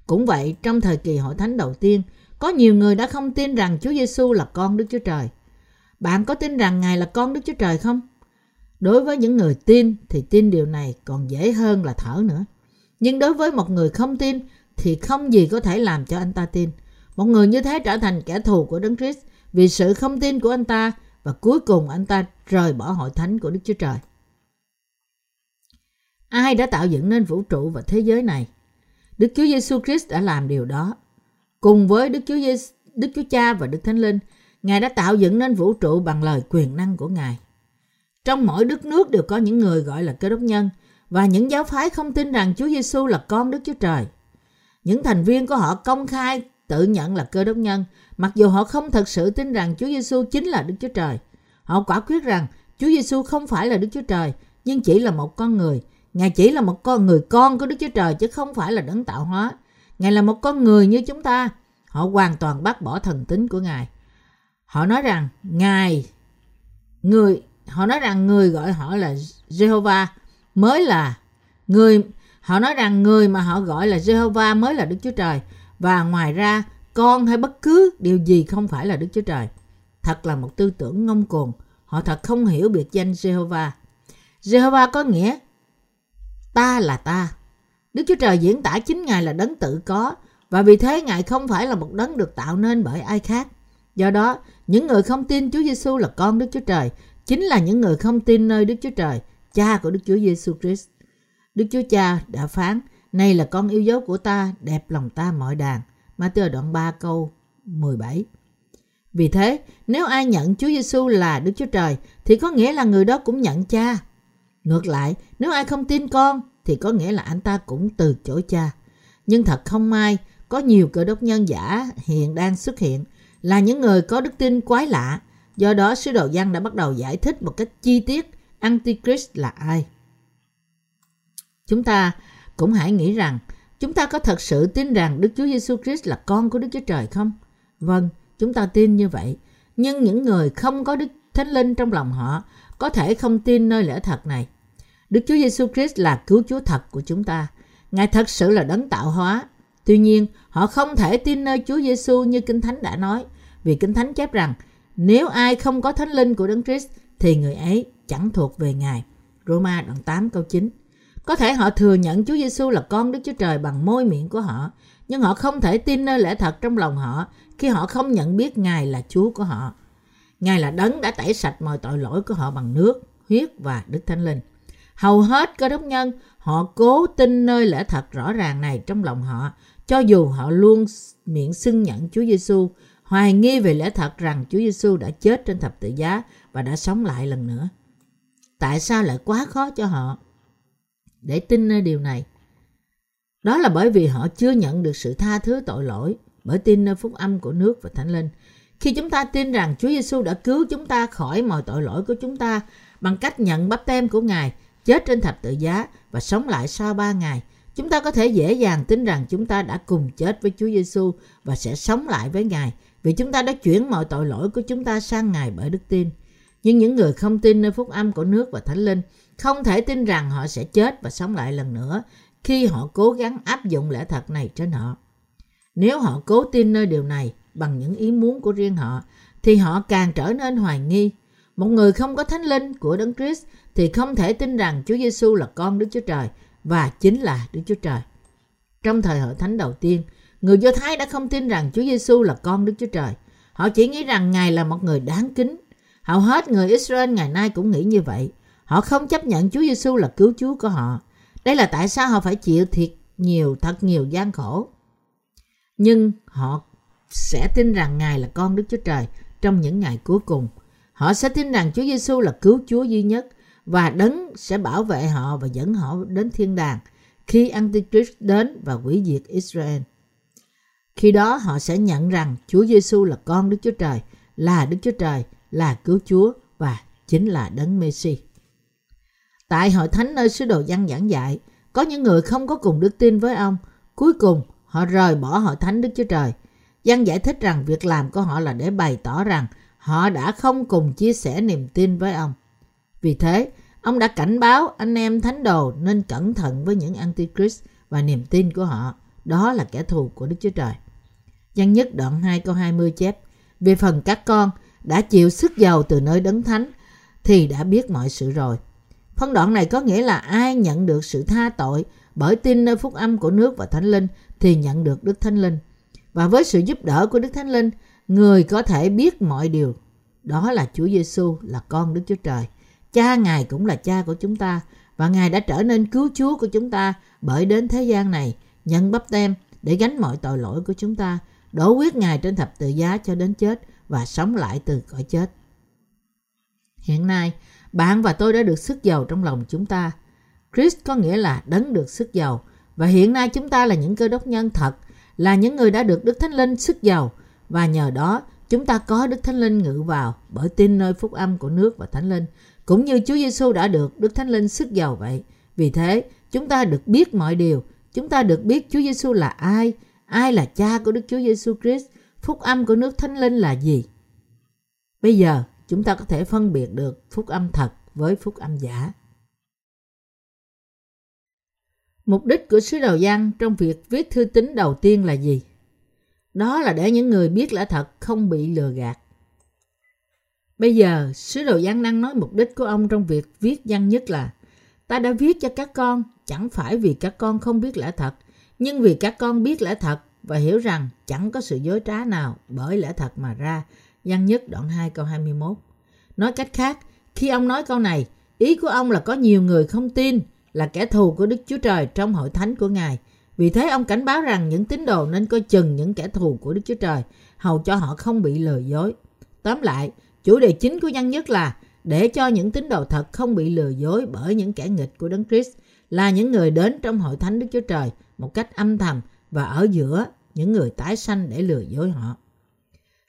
Cũng vậy, trong thời kỳ hội thánh đầu tiên, có nhiều người đã không tin rằng Chúa Giêsu là con Đức Chúa Trời. Bạn có tin rằng Ngài là con Đức Chúa Trời không? Đối với những người tin thì tin điều này còn dễ hơn là thở nữa. Nhưng đối với một người không tin thì không gì có thể làm cho anh ta tin. Một người như thế trở thành kẻ thù của Đấng Christ vì sự không tin của anh ta và cuối cùng anh ta rời bỏ hội thánh của Đức Chúa Trời. Ai đã tạo dựng nên vũ trụ và thế giới này? Đức Chúa Giêsu Christ đã làm điều đó. Cùng với Đức Chúa Giêsu, Đức Chúa Cha và Đức Thánh Linh, Ngài đã tạo dựng nên vũ trụ bằng lời quyền năng của Ngài. Trong mỗi đất nước đều có những người gọi là cơ đốc nhân và những giáo phái không tin rằng Chúa Giêsu là con Đức Chúa Trời. Những thành viên của họ công khai tự nhận là cơ đốc nhân, mặc dù họ không thật sự tin rằng Chúa Giêsu chính là Đức Chúa Trời. Họ quả quyết rằng Chúa Giêsu không phải là Đức Chúa Trời, nhưng chỉ là một con người. Ngài chỉ là một con người con của Đức Chúa Trời chứ không phải là đấng tạo hóa. Ngài là một con người như chúng ta. Họ hoàn toàn bác bỏ thần tính của Ngài. Họ nói rằng Ngài, người, họ nói rằng người gọi họ là Jehovah mới là người, họ nói rằng người mà họ gọi là Jehovah mới là Đức Chúa Trời và ngoài ra, con hay bất cứ điều gì không phải là Đức Chúa Trời. Thật là một tư tưởng ngông cuồng. Họ thật không hiểu biệt danh Jehovah. Jehovah có nghĩa ta là ta. Đức Chúa Trời diễn tả chính Ngài là đấng tự có và vì thế Ngài không phải là một đấng được tạo nên bởi ai khác. Do đó, những người không tin Chúa Giêsu là con Đức Chúa Trời chính là những người không tin nơi Đức Chúa Trời, cha của Đức Chúa Giêsu Christ. Đức Chúa Cha đã phán, này là con yêu dấu của ta, đẹp lòng ta mọi đàn. Matthew đoạn 3 câu 17. Vì thế, nếu ai nhận Chúa Giêsu là Đức Chúa Trời thì có nghĩa là người đó cũng nhận cha. Ngược lại, nếu ai không tin con thì có nghĩa là anh ta cũng từ chối cha. Nhưng thật không may, có nhiều cơ đốc nhân giả hiện đang xuất hiện là những người có đức tin quái lạ. Do đó, sứ đồ Giăng đã bắt đầu giải thích một cách chi tiết Antichrist là ai. Chúng ta cũng hãy nghĩ rằng chúng ta có thật sự tin rằng Đức Chúa Giêsu Christ là con của Đức Chúa Trời không? Vâng, chúng ta tin như vậy. Nhưng những người không có Đức Thánh Linh trong lòng họ có thể không tin nơi lẽ thật này. Đức Chúa Giêsu Christ là cứu Chúa thật của chúng ta. Ngài thật sự là đấng tạo hóa. Tuy nhiên, họ không thể tin nơi Chúa Giêsu như Kinh Thánh đã nói, vì Kinh Thánh chép rằng nếu ai không có Thánh Linh của Đấng Christ thì người ấy chẳng thuộc về Ngài. Roma đoạn 8 câu 9. Có thể họ thừa nhận Chúa Giêsu là con Đức Chúa Trời bằng môi miệng của họ, nhưng họ không thể tin nơi lẽ thật trong lòng họ khi họ không nhận biết Ngài là Chúa của họ. Ngài là đấng đã tẩy sạch mọi tội lỗi của họ bằng nước, huyết và Đức Thánh Linh. Hầu hết cơ đốc nhân, họ cố tin nơi lẽ thật rõ ràng này trong lòng họ, cho dù họ luôn miệng xưng nhận Chúa Giêsu, hoài nghi về lẽ thật rằng Chúa Giêsu đã chết trên thập tự giá và đã sống lại lần nữa. Tại sao lại quá khó cho họ để tin nơi điều này? Đó là bởi vì họ chưa nhận được sự tha thứ tội lỗi bởi tin nơi phúc âm của nước và Thánh Linh. Khi chúng ta tin rằng Chúa Giêsu đã cứu chúng ta khỏi mọi tội lỗi của chúng ta bằng cách nhận bắp tem của Ngài, chết trên thập tự giá và sống lại sau ba ngày, chúng ta có thể dễ dàng tin rằng chúng ta đã cùng chết với Chúa Giêsu và sẽ sống lại với Ngài vì chúng ta đã chuyển mọi tội lỗi của chúng ta sang Ngài bởi đức tin. Nhưng những người không tin nơi phúc âm của nước và Thánh Linh không thể tin rằng họ sẽ chết và sống lại lần nữa khi họ cố gắng áp dụng lẽ thật này trên họ. Nếu họ cố tin nơi điều này bằng những ý muốn của riêng họ, thì họ càng trở nên hoài nghi. Một người không có thánh linh của Đấng Christ thì không thể tin rằng Chúa Giêsu là con Đức Chúa Trời và chính là Đức Chúa Trời. Trong thời hội thánh đầu tiên, người Do Thái đã không tin rằng Chúa Giêsu là con Đức Chúa Trời. Họ chỉ nghĩ rằng Ngài là một người đáng kính. Hầu hết người Israel ngày nay cũng nghĩ như vậy. Họ không chấp nhận Chúa Giêsu là cứu Chúa của họ. Đây là tại sao họ phải chịu thiệt nhiều, thật nhiều gian khổ. Nhưng họ sẽ tin rằng Ngài là con Đức Chúa Trời trong những ngày cuối cùng. Họ sẽ tin rằng Chúa Giêsu là cứu Chúa duy nhất và đấng sẽ bảo vệ họ và dẫn họ đến thiên đàng khi Antichrist đến và hủy diệt Israel. Khi đó họ sẽ nhận rằng Chúa Giêsu là con Đức Chúa Trời, là Đức Chúa Trời, là cứu Chúa và chính là đấng Messi. Tại hội thánh nơi sứ đồ văn giảng dạy, có những người không có cùng đức tin với ông. Cuối cùng, họ rời bỏ hội thánh Đức Chúa Trời. Văn giải thích rằng việc làm của họ là để bày tỏ rằng họ đã không cùng chia sẻ niềm tin với ông. Vì thế, ông đã cảnh báo anh em thánh đồ nên cẩn thận với những antichrist và niềm tin của họ. Đó là kẻ thù của Đức Chúa Trời. Văn nhất đoạn 2 câu 20 chép Về phần các con đã chịu sức giàu từ nơi đấng thánh thì đã biết mọi sự rồi. Phân đoạn này có nghĩa là ai nhận được sự tha tội bởi tin nơi phúc âm của nước và thánh linh thì nhận được Đức Thánh Linh. Và với sự giúp đỡ của Đức Thánh Linh, người có thể biết mọi điều. Đó là Chúa Giêsu là con Đức Chúa Trời. Cha Ngài cũng là cha của chúng ta và Ngài đã trở nên cứu Chúa của chúng ta bởi đến thế gian này nhận bắp tem để gánh mọi tội lỗi của chúng ta, đổ huyết Ngài trên thập tự giá cho đến chết và sống lại từ cõi chết. Hiện nay, bạn và tôi đã được sức giàu trong lòng chúng ta. Christ có nghĩa là đấng được sức giàu. Và hiện nay chúng ta là những cơ đốc nhân thật, là những người đã được Đức Thánh Linh sức giàu. Và nhờ đó chúng ta có Đức Thánh Linh ngự vào bởi tin nơi phúc âm của nước và Thánh Linh. Cũng như Chúa Giêsu đã được Đức Thánh Linh sức giàu vậy. Vì thế, chúng ta được biết mọi điều. Chúng ta được biết Chúa Giêsu là ai, ai là cha của Đức Chúa Giêsu Christ, phúc âm của nước Thánh Linh là gì. Bây giờ, chúng ta có thể phân biệt được phúc âm thật với phúc âm giả. Mục đích của sứ đồ Giăng trong việc viết thư tín đầu tiên là gì? Đó là để những người biết lẽ thật không bị lừa gạt. Bây giờ, sứ đồ Giăng năng nói mục đích của ông trong việc viết văn nhất là Ta đã viết cho các con chẳng phải vì các con không biết lẽ thật, nhưng vì các con biết lẽ thật và hiểu rằng chẳng có sự dối trá nào bởi lẽ thật mà ra. Văn nhất đoạn 2 câu 21. Nói cách khác, khi ông nói câu này, ý của ông là có nhiều người không tin là kẻ thù của Đức Chúa Trời trong hội thánh của Ngài. Vì thế ông cảnh báo rằng những tín đồ nên coi chừng những kẻ thù của Đức Chúa Trời, hầu cho họ không bị lừa dối. Tóm lại, chủ đề chính của nhân nhất là để cho những tín đồ thật không bị lừa dối bởi những kẻ nghịch của Đấng Christ là những người đến trong hội thánh Đức Chúa Trời một cách âm thầm và ở giữa những người tái sanh để lừa dối họ.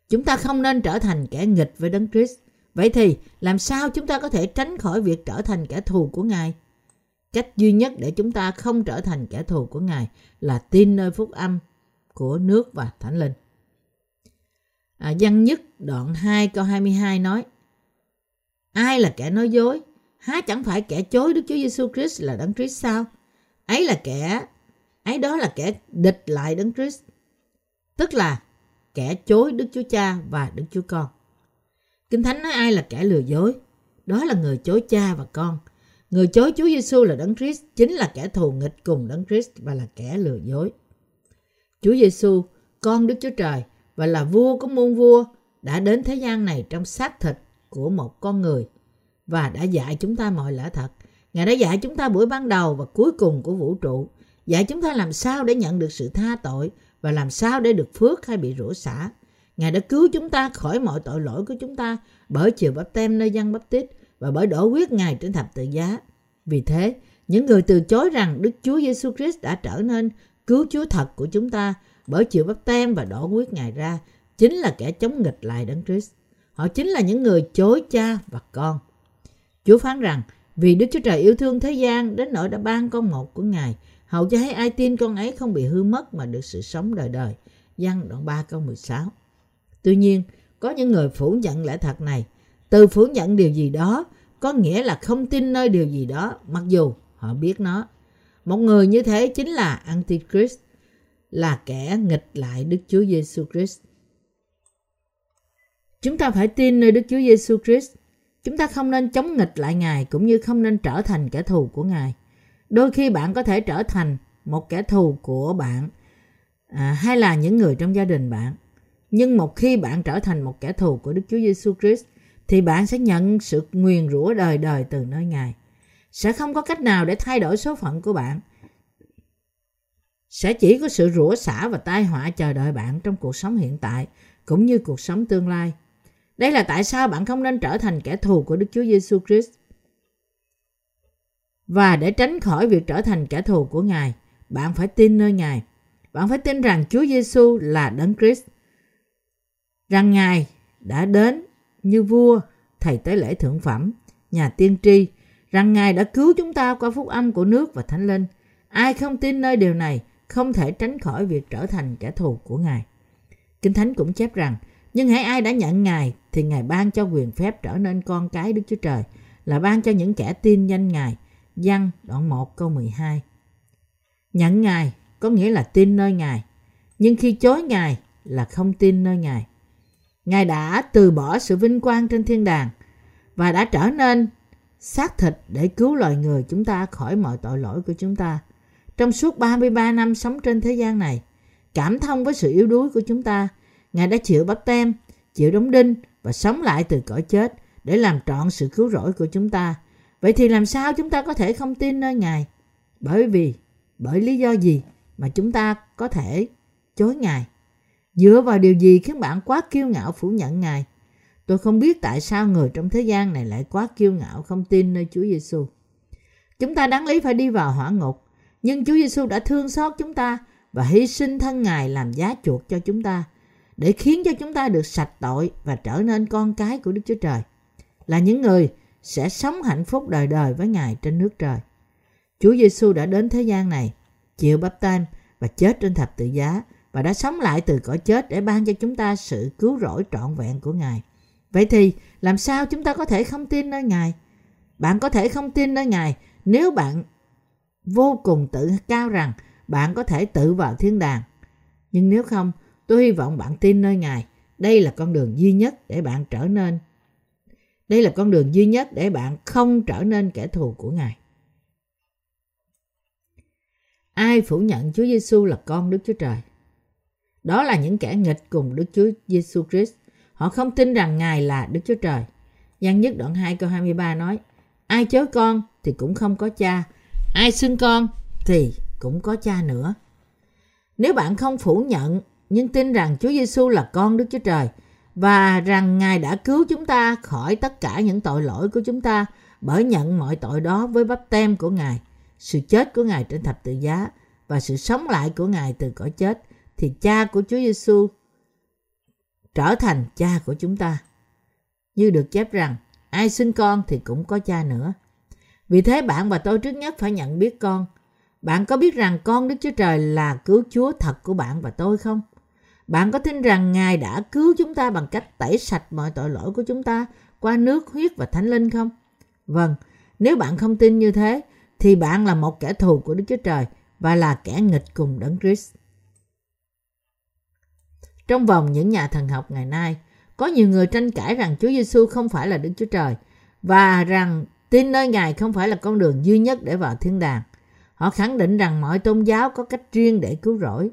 Chúng ta không nên trở thành kẻ nghịch với Đấng Christ. Vậy thì làm sao chúng ta có thể tránh khỏi việc trở thành kẻ thù của Ngài? Cách duy nhất để chúng ta không trở thành kẻ thù của Ngài là tin nơi phúc âm của nước và Thánh Linh. À, văn nhất đoạn 2 câu 22 nói Ai là kẻ nói dối? Há chẳng phải kẻ chối Đức Chúa Giêsu Christ là Đấng Christ sao? Ấy là kẻ ấy đó là kẻ địch lại Đấng Christ. Tức là kẻ chối Đức Chúa Cha và Đức Chúa Con. Kinh Thánh nói ai là kẻ lừa dối? Đó là người chối cha và con. Người chối Chúa Giêsu là Đấng Christ chính là kẻ thù nghịch cùng Đấng Christ và là kẻ lừa dối. Chúa Giêsu, con Đức Chúa Trời và là vua của muôn vua đã đến thế gian này trong xác thịt của một con người và đã dạy chúng ta mọi lẽ thật. Ngài đã dạy chúng ta buổi ban đầu và cuối cùng của vũ trụ, dạy chúng ta làm sao để nhận được sự tha tội và làm sao để được phước hay bị rủa xả. Ngài đã cứu chúng ta khỏi mọi tội lỗi của chúng ta bởi chiều bắp tem nơi dân bắp tít và bởi đổ huyết Ngài trên thập tự giá. Vì thế, những người từ chối rằng Đức Chúa Giêsu Christ đã trở nên cứu Chúa thật của chúng ta bởi chịu bắp tem và đổ huyết Ngài ra chính là kẻ chống nghịch lại Đấng Christ. Họ chính là những người chối cha và con. Chúa phán rằng vì Đức Chúa Trời yêu thương thế gian đến nỗi đã ban con một của Ngài hầu cho thấy ai tin con ấy không bị hư mất mà được sự sống đời đời. Giăng đoạn 3 câu 16 Tuy nhiên, có những người phủ nhận lẽ thật này. Từ phủ nhận điều gì đó có nghĩa là không tin nơi điều gì đó mặc dù họ biết nó. Một người như thế chính là Antichrist, là kẻ nghịch lại Đức Chúa Giêsu Christ. Chúng ta phải tin nơi Đức Chúa Giêsu Christ. Chúng ta không nên chống nghịch lại Ngài cũng như không nên trở thành kẻ thù của Ngài. Đôi khi bạn có thể trở thành một kẻ thù của bạn à, hay là những người trong gia đình bạn. Nhưng một khi bạn trở thành một kẻ thù của Đức Chúa Giêsu Christ thì bạn sẽ nhận sự nguyền rủa đời đời từ nơi Ngài. Sẽ không có cách nào để thay đổi số phận của bạn. Sẽ chỉ có sự rủa xả và tai họa chờ đợi bạn trong cuộc sống hiện tại cũng như cuộc sống tương lai. Đây là tại sao bạn không nên trở thành kẻ thù của Đức Chúa Giêsu Christ. Và để tránh khỏi việc trở thành kẻ thù của Ngài, bạn phải tin nơi Ngài. Bạn phải tin rằng Chúa Giêsu là Đấng Christ, rằng Ngài đã đến như vua, thầy tế lễ thượng phẩm, nhà tiên tri, rằng Ngài đã cứu chúng ta qua phúc âm của nước và thánh linh. Ai không tin nơi điều này không thể tránh khỏi việc trở thành kẻ thù của Ngài. Kinh Thánh cũng chép rằng, nhưng hãy ai đã nhận Ngài thì Ngài ban cho quyền phép trở nên con cái Đức Chúa Trời, là ban cho những kẻ tin danh Ngài. Văn đoạn 1 câu 12 Nhận Ngài có nghĩa là tin nơi Ngài, nhưng khi chối Ngài là không tin nơi Ngài. Ngài đã từ bỏ sự vinh quang trên thiên đàng và đã trở nên xác thịt để cứu loài người chúng ta khỏi mọi tội lỗi của chúng ta. Trong suốt 33 năm sống trên thế gian này, cảm thông với sự yếu đuối của chúng ta, Ngài đã chịu bắp tem, chịu đóng đinh và sống lại từ cõi chết để làm trọn sự cứu rỗi của chúng ta. Vậy thì làm sao chúng ta có thể không tin nơi Ngài? Bởi vì, bởi lý do gì mà chúng ta có thể chối Ngài? Dựa vào điều gì khiến bạn quá kiêu ngạo phủ nhận Ngài? Tôi không biết tại sao người trong thế gian này lại quá kiêu ngạo không tin nơi Chúa Giêsu. Chúng ta đáng lý phải đi vào hỏa ngục, nhưng Chúa Giêsu đã thương xót chúng ta và hy sinh thân Ngài làm giá chuộc cho chúng ta để khiến cho chúng ta được sạch tội và trở nên con cái của Đức Chúa Trời. Là những người sẽ sống hạnh phúc đời đời với Ngài trên nước trời. Chúa Giêsu đã đến thế gian này, chịu bắp tem và chết trên thập tự giá và đã sống lại từ cõi chết để ban cho chúng ta sự cứu rỗi trọn vẹn của Ngài. Vậy thì làm sao chúng ta có thể không tin nơi Ngài? Bạn có thể không tin nơi Ngài nếu bạn vô cùng tự cao rằng bạn có thể tự vào thiên đàng. Nhưng nếu không, tôi hy vọng bạn tin nơi Ngài. Đây là con đường duy nhất để bạn trở nên đây là con đường duy nhất để bạn không trở nên kẻ thù của Ngài. Ai phủ nhận Chúa Giêsu là con Đức Chúa Trời? Đó là những kẻ nghịch cùng Đức Chúa Giêsu Christ. Họ không tin rằng Ngài là Đức Chúa Trời. Giăng nhất đoạn 2 câu 23 nói, Ai chớ con thì cũng không có cha, ai xưng con thì cũng có cha nữa. Nếu bạn không phủ nhận nhưng tin rằng Chúa Giêsu là con Đức Chúa Trời và rằng Ngài đã cứu chúng ta khỏi tất cả những tội lỗi của chúng ta bởi nhận mọi tội đó với bắp tem của Ngài, sự chết của Ngài trên thập tự giá và sự sống lại của Ngài từ cõi chết thì cha của Chúa Giêsu trở thành cha của chúng ta. Như được chép rằng, ai sinh con thì cũng có cha nữa. Vì thế bạn và tôi trước nhất phải nhận biết con. Bạn có biết rằng con Đức Chúa Trời là cứu Chúa thật của bạn và tôi không? Bạn có tin rằng Ngài đã cứu chúng ta bằng cách tẩy sạch mọi tội lỗi của chúng ta qua nước, huyết và thánh linh không? Vâng, nếu bạn không tin như thế, thì bạn là một kẻ thù của Đức Chúa Trời và là kẻ nghịch cùng Đấng Christ. Trong vòng những nhà thần học ngày nay, có nhiều người tranh cãi rằng Chúa Giêsu không phải là Đức Chúa Trời và rằng tin nơi Ngài không phải là con đường duy nhất để vào thiên đàng. Họ khẳng định rằng mọi tôn giáo có cách riêng để cứu rỗi.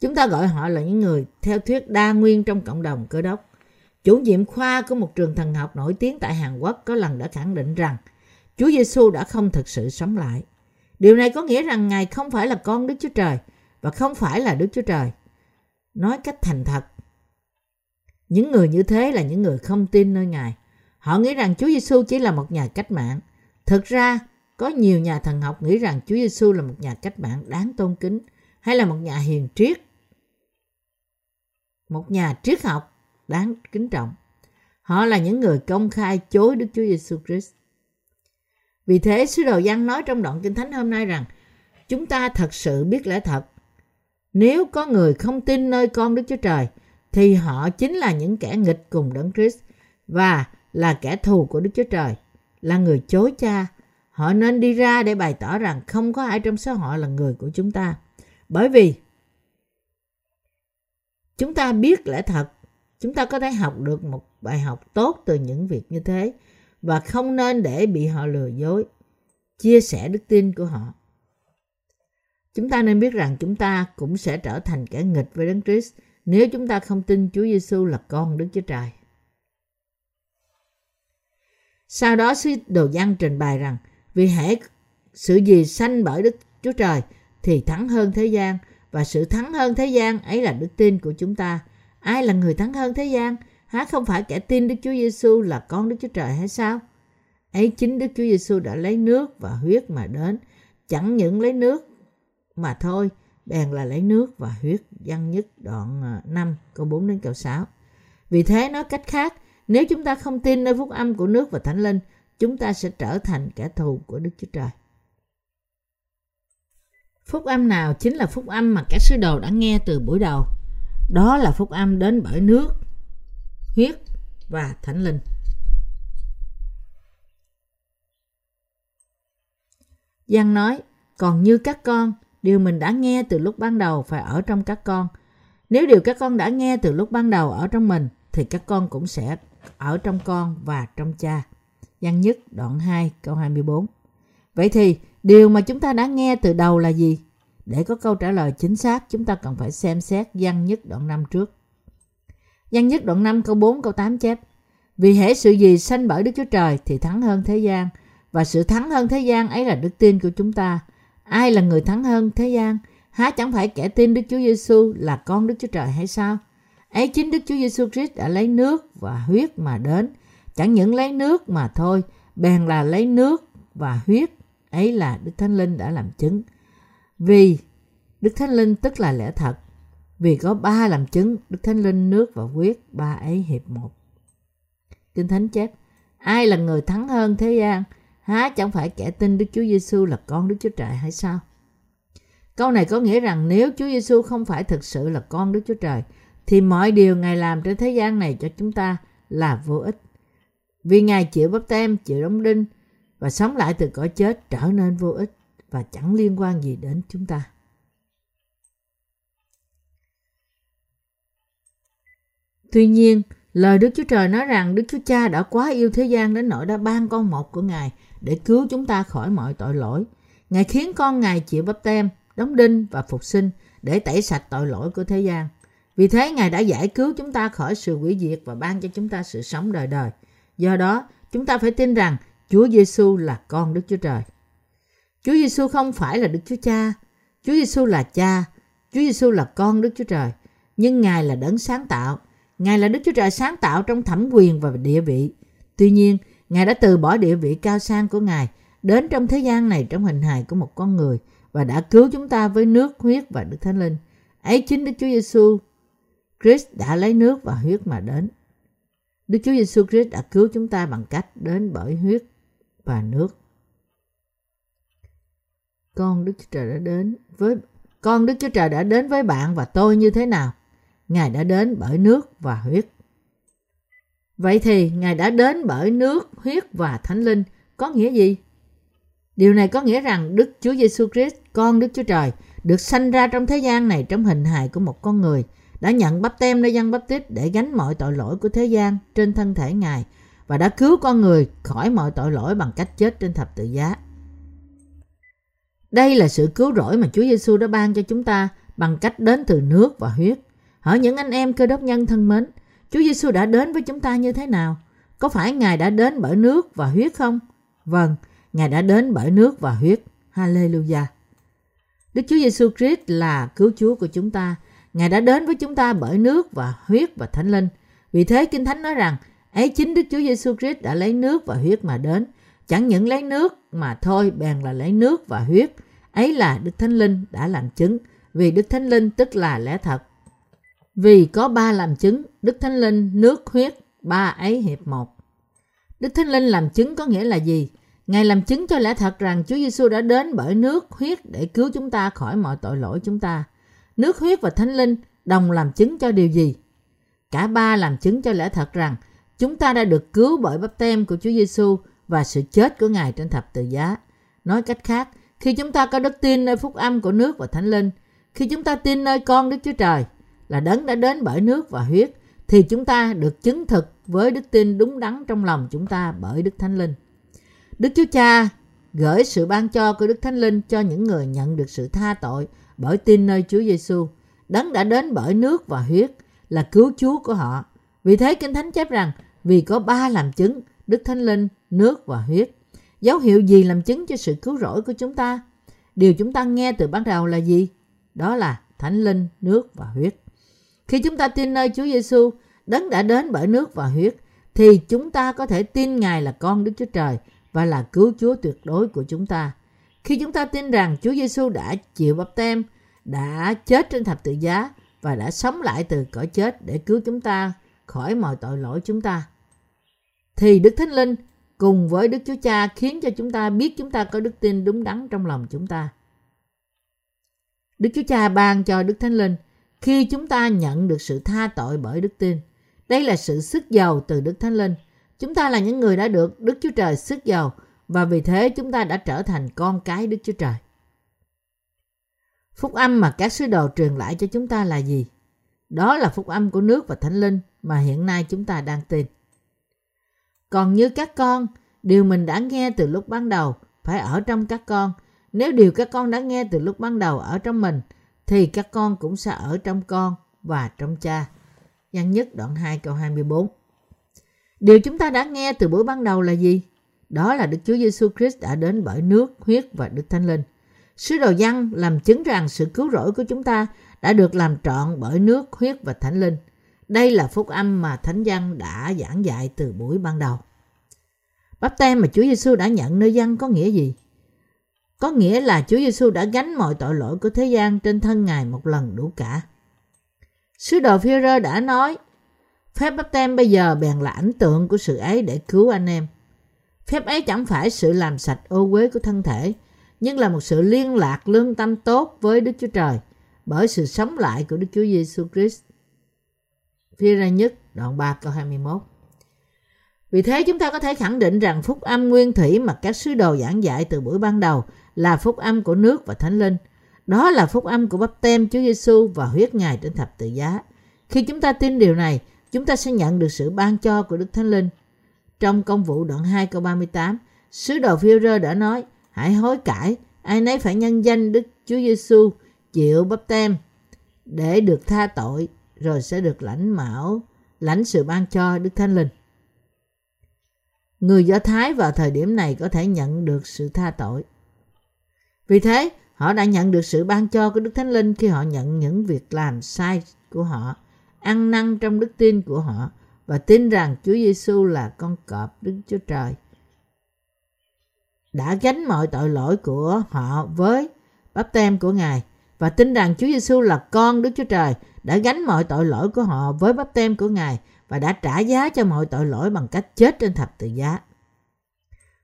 Chúng ta gọi họ là những người theo thuyết đa nguyên trong cộng đồng cơ đốc. Chủ nhiệm khoa của một trường thần học nổi tiếng tại Hàn Quốc có lần đã khẳng định rằng Chúa Giêsu đã không thực sự sống lại. Điều này có nghĩa rằng Ngài không phải là con Đức Chúa Trời và không phải là Đức Chúa Trời. Nói cách thành thật, những người như thế là những người không tin nơi Ngài. Họ nghĩ rằng Chúa Giêsu chỉ là một nhà cách mạng. Thực ra, có nhiều nhà thần học nghĩ rằng Chúa Giêsu là một nhà cách mạng đáng tôn kính hay là một nhà hiền triết. Một nhà triết học đáng kính trọng. Họ là những người công khai chối Đức Chúa Giêsu Christ. Vì thế, sứ đồ Giăng nói trong đoạn Kinh Thánh hôm nay rằng chúng ta thật sự biết lẽ thật. Nếu có người không tin nơi con Đức Chúa Trời, thì họ chính là những kẻ nghịch cùng Đấng Christ và là kẻ thù của Đức Chúa Trời, là người chối cha. Họ nên đi ra để bày tỏ rằng không có ai trong số họ là người của chúng ta. Bởi vì chúng ta biết lẽ thật, chúng ta có thể học được một bài học tốt từ những việc như thế và không nên để bị họ lừa dối, chia sẻ đức tin của họ. Chúng ta nên biết rằng chúng ta cũng sẽ trở thành kẻ nghịch với Đấng Christ nếu chúng ta không tin Chúa Giêsu là con Đức Chúa Trời. Sau đó sứ đồ văn trình bày rằng vì hễ sự gì sanh bởi Đức Chúa Trời thì thắng hơn thế gian và sự thắng hơn thế gian ấy là đức tin của chúng ta. Ai là người thắng hơn thế gian? Há không phải kẻ tin Đức Chúa Giêsu là con Đức Chúa Trời hay sao? Ấy chính Đức Chúa Giêsu đã lấy nước và huyết mà đến, chẳng những lấy nước mà thôi, bèn là lấy nước và huyết văn nhất đoạn à, 5 câu 4 đến câu 6. Vì thế nói cách khác, nếu chúng ta không tin nơi phúc âm của nước và thánh linh, chúng ta sẽ trở thành kẻ thù của Đức Chúa Trời. Phúc âm nào chính là phúc âm mà các sứ đồ đã nghe từ buổi đầu. Đó là phúc âm đến bởi nước, huyết và thánh linh. Giang nói, còn như các con, điều mình đã nghe từ lúc ban đầu phải ở trong các con. Nếu điều các con đã nghe từ lúc ban đầu ở trong mình, thì các con cũng sẽ ở trong con và trong cha. Giăng nhất đoạn 2 câu 24. Vậy thì điều mà chúng ta đã nghe từ đầu là gì? Để có câu trả lời chính xác, chúng ta cần phải xem xét văn nhất đoạn 5 trước. Văn nhất đoạn 5 câu 4 câu 8 chép Vì hễ sự gì sanh bởi Đức Chúa Trời thì thắng hơn thế gian và sự thắng hơn thế gian ấy là đức tin của chúng ta. Ai là người thắng hơn thế gian? Há chẳng phải kẻ tin Đức Chúa Giêsu là con Đức Chúa Trời hay sao? Ấy chính Đức Chúa Giêsu Christ đã lấy nước và huyết mà đến. Chẳng những lấy nước mà thôi, bèn là lấy nước và huyết. Ấy là Đức Thánh Linh đã làm chứng. Vì Đức Thánh Linh tức là lẽ thật. Vì có ba làm chứng, Đức Thánh Linh, nước và huyết, ba ấy hiệp một. Kinh Thánh chép, ai là người thắng hơn thế gian? Há chẳng phải kẻ tin Đức Chúa Giêsu là con Đức Chúa Trời hay sao? Câu này có nghĩa rằng nếu Chúa Giêsu không phải thực sự là con Đức Chúa Trời, thì mọi điều Ngài làm trên thế gian này cho chúng ta là vô ích. Vì Ngài chịu bắp tem, chịu đóng đinh và sống lại từ cõi chết trở nên vô ích và chẳng liên quan gì đến chúng ta. Tuy nhiên, lời Đức Chúa Trời nói rằng Đức Chúa Cha đã quá yêu thế gian đến nỗi đã ban con một của Ngài để cứu chúng ta khỏi mọi tội lỗi. Ngài khiến con Ngài chịu bắp tem, đóng đinh và phục sinh để tẩy sạch tội lỗi của thế gian. Vì thế Ngài đã giải cứu chúng ta khỏi sự hủy diệt và ban cho chúng ta sự sống đời đời. Do đó, chúng ta phải tin rằng Chúa Giêsu là con Đức Chúa Trời. Chúa Giêsu không phải là Đức Chúa Cha. Chúa Giêsu là Cha. Chúa Giêsu là con Đức Chúa Trời. Nhưng Ngài là đấng sáng tạo. Ngài là Đức Chúa Trời sáng tạo trong thẩm quyền và địa vị. Tuy nhiên, Ngài đã từ bỏ địa vị cao sang của Ngài đến trong thế gian này trong hình hài của một con người và đã cứu chúng ta với nước, huyết và Đức Thánh Linh. Ấy chính Đức Chúa Giêsu Christ đã lấy nước và huyết mà đến. Đức Chúa Giêsu Christ đã cứu chúng ta bằng cách đến bởi huyết và nước. con Đức Chúa Trời đã đến với con Đức Chúa Trời đã đến với bạn và tôi như thế nào? Ngài đã đến bởi nước và huyết. Vậy thì Ngài đã đến bởi nước, huyết và Thánh Linh có nghĩa gì? Điều này có nghĩa rằng Đức Chúa Giêsu Christ, con Đức Chúa Trời, được sanh ra trong thế gian này trong hình hài của một con người, đã nhận bắp tem nơi dân bắp tít để gánh mọi tội lỗi của thế gian trên thân thể Ngài và đã cứu con người khỏi mọi tội lỗi bằng cách chết trên thập tự giá. Đây là sự cứu rỗi mà Chúa Giêsu đã ban cho chúng ta bằng cách đến từ nước và huyết. Hỏi những anh em cơ đốc nhân thân mến, Chúa Giêsu đã đến với chúng ta như thế nào? Có phải Ngài đã đến bởi nước và huyết không? Vâng, Ngài đã đến bởi nước và huyết. Hallelujah. Đức Chúa Giêsu Christ là cứu Chúa của chúng ta. Ngài đã đến với chúng ta bởi nước và huyết và thánh linh. Vì thế Kinh Thánh nói rằng ấy chính Đức Chúa Giêsu Christ đã lấy nước và huyết mà đến. Chẳng những lấy nước mà thôi bèn là lấy nước và huyết. Ấy là Đức Thánh Linh đã làm chứng. Vì Đức Thánh Linh tức là lẽ thật. Vì có ba làm chứng, Đức Thánh Linh, nước, huyết, ba ấy hiệp một. Đức Thánh Linh làm chứng có nghĩa là gì? Ngài làm chứng cho lẽ thật rằng Chúa Giêsu đã đến bởi nước, huyết để cứu chúng ta khỏi mọi tội lỗi chúng ta. Nước, huyết và Thánh Linh đồng làm chứng cho điều gì? Cả ba làm chứng cho lẽ thật rằng chúng ta đã được cứu bởi bắp tem của Chúa Giêsu và sự chết của Ngài trên thập tự giá. Nói cách khác, khi chúng ta có đức tin nơi phúc âm của nước và Thánh Linh, khi chúng ta tin nơi con Đức Chúa Trời là đấng đã đến bởi nước và huyết, thì chúng ta được chứng thực với đức tin đúng đắn trong lòng chúng ta bởi Đức Thánh Linh. Đức Chúa Cha gửi sự ban cho của Đức Thánh Linh cho những người nhận được sự tha tội bởi tin nơi Chúa Giêsu. Đấng đã đến bởi nước và huyết là cứu Chúa của họ. Vì thế Kinh Thánh chép rằng vì có ba làm chứng Đức Thánh Linh, nước và huyết. Dấu hiệu gì làm chứng cho sự cứu rỗi của chúng ta? Điều chúng ta nghe từ ban đầu là gì? Đó là Thánh Linh, nước và huyết. Khi chúng ta tin nơi Chúa Giêsu, đấng đã đến bởi nước và huyết, thì chúng ta có thể tin Ngài là con Đức Chúa Trời và là cứu Chúa tuyệt đối của chúng ta. Khi chúng ta tin rằng Chúa Giêsu đã chịu bắp tem, đã chết trên thập tự giá và đã sống lại từ cõi chết để cứu chúng ta khỏi mọi tội lỗi chúng ta, thì Đức Thánh Linh cùng với Đức Chúa Cha khiến cho chúng ta biết chúng ta có đức tin đúng đắn trong lòng chúng ta. Đức Chúa Cha ban cho Đức Thánh Linh khi chúng ta nhận được sự tha tội bởi đức tin. Đây là sự sức giàu từ Đức Thánh Linh. Chúng ta là những người đã được Đức Chúa Trời sức giàu và vì thế chúng ta đã trở thành con cái Đức Chúa Trời. Phúc âm mà các sứ đồ truyền lại cho chúng ta là gì? Đó là phúc âm của nước và thánh linh mà hiện nay chúng ta đang tin. Còn như các con, điều mình đã nghe từ lúc ban đầu phải ở trong các con. Nếu điều các con đã nghe từ lúc ban đầu ở trong mình, thì các con cũng sẽ ở trong con và trong cha. Giăng nhất đoạn 2 câu 24 Điều chúng ta đã nghe từ buổi ban đầu là gì? Đó là Đức Chúa Giêsu Christ đã đến bởi nước, huyết và Đức Thánh Linh. Sứ đồ Giăng làm chứng rằng sự cứu rỗi của chúng ta đã được làm trọn bởi nước, huyết và Thánh Linh. Đây là phúc âm mà Thánh Giăng đã giảng dạy từ buổi ban đầu. Báp tem mà Chúa Giêsu đã nhận nơi dân có nghĩa gì? Có nghĩa là Chúa Giêsu đã gánh mọi tội lỗi của thế gian trên thân Ngài một lần đủ cả. Sứ đồ phi đã nói, phép bắp tem bây giờ bèn là ảnh tượng của sự ấy để cứu anh em. Phép ấy chẳng phải sự làm sạch ô uế của thân thể, nhưng là một sự liên lạc lương tâm tốt với Đức Chúa Trời bởi sự sống lại của Đức Chúa Giêsu Christ. Phi ra nhất đoạn 3 câu 21 vì thế chúng ta có thể khẳng định rằng phúc âm nguyên thủy mà các sứ đồ giảng dạy từ buổi ban đầu là phúc âm của nước và thánh linh. Đó là phúc âm của bắp tem Chúa Giêsu và huyết Ngài trên thập tự giá. Khi chúng ta tin điều này, chúng ta sẽ nhận được sự ban cho của Đức Thánh Linh. Trong công vụ đoạn 2 câu 38, sứ đồ phi đã nói, hãy hối cải, ai nấy phải nhân danh Đức Chúa Giêsu chịu bắp tem để được tha tội rồi sẽ được lãnh mão lãnh sự ban cho Đức Thánh Linh. Người Do Thái vào thời điểm này có thể nhận được sự tha tội. Vì thế, họ đã nhận được sự ban cho của Đức Thánh Linh khi họ nhận những việc làm sai của họ, ăn năn trong đức tin của họ và tin rằng Chúa Giêsu là con cọp Đức Chúa Trời đã gánh mọi tội lỗi của họ với bắp tem của Ngài và tin rằng Chúa Giêsu là con Đức Chúa Trời đã gánh mọi tội lỗi của họ với bắp tem của Ngài và đã trả giá cho mọi tội lỗi bằng cách chết trên thập tự giá.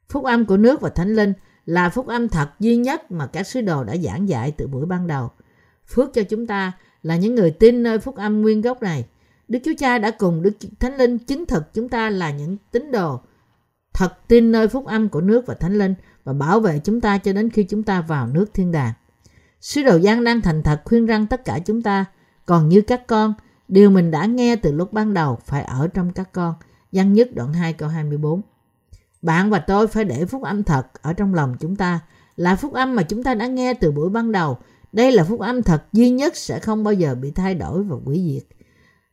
Phúc âm của nước và Thánh Linh là phúc âm thật duy nhất mà các sứ đồ đã giảng dạy từ buổi ban đầu. Phước cho chúng ta là những người tin nơi phúc âm nguyên gốc này. Đức Chúa Cha đã cùng Đức Thánh Linh chứng thực chúng ta là những tín đồ thật tin nơi phúc âm của nước và Thánh Linh và bảo vệ chúng ta cho đến khi chúng ta vào nước thiên đàng. Sứ đồ Giang đang thành thật khuyên răng tất cả chúng ta, còn như các con, điều mình đã nghe từ lúc ban đầu phải ở trong các con. Văn nhất đoạn 2 câu 24. Bạn và tôi phải để phúc âm thật ở trong lòng chúng ta, là phúc âm mà chúng ta đã nghe từ buổi ban đầu. Đây là phúc âm thật duy nhất sẽ không bao giờ bị thay đổi và hủy diệt.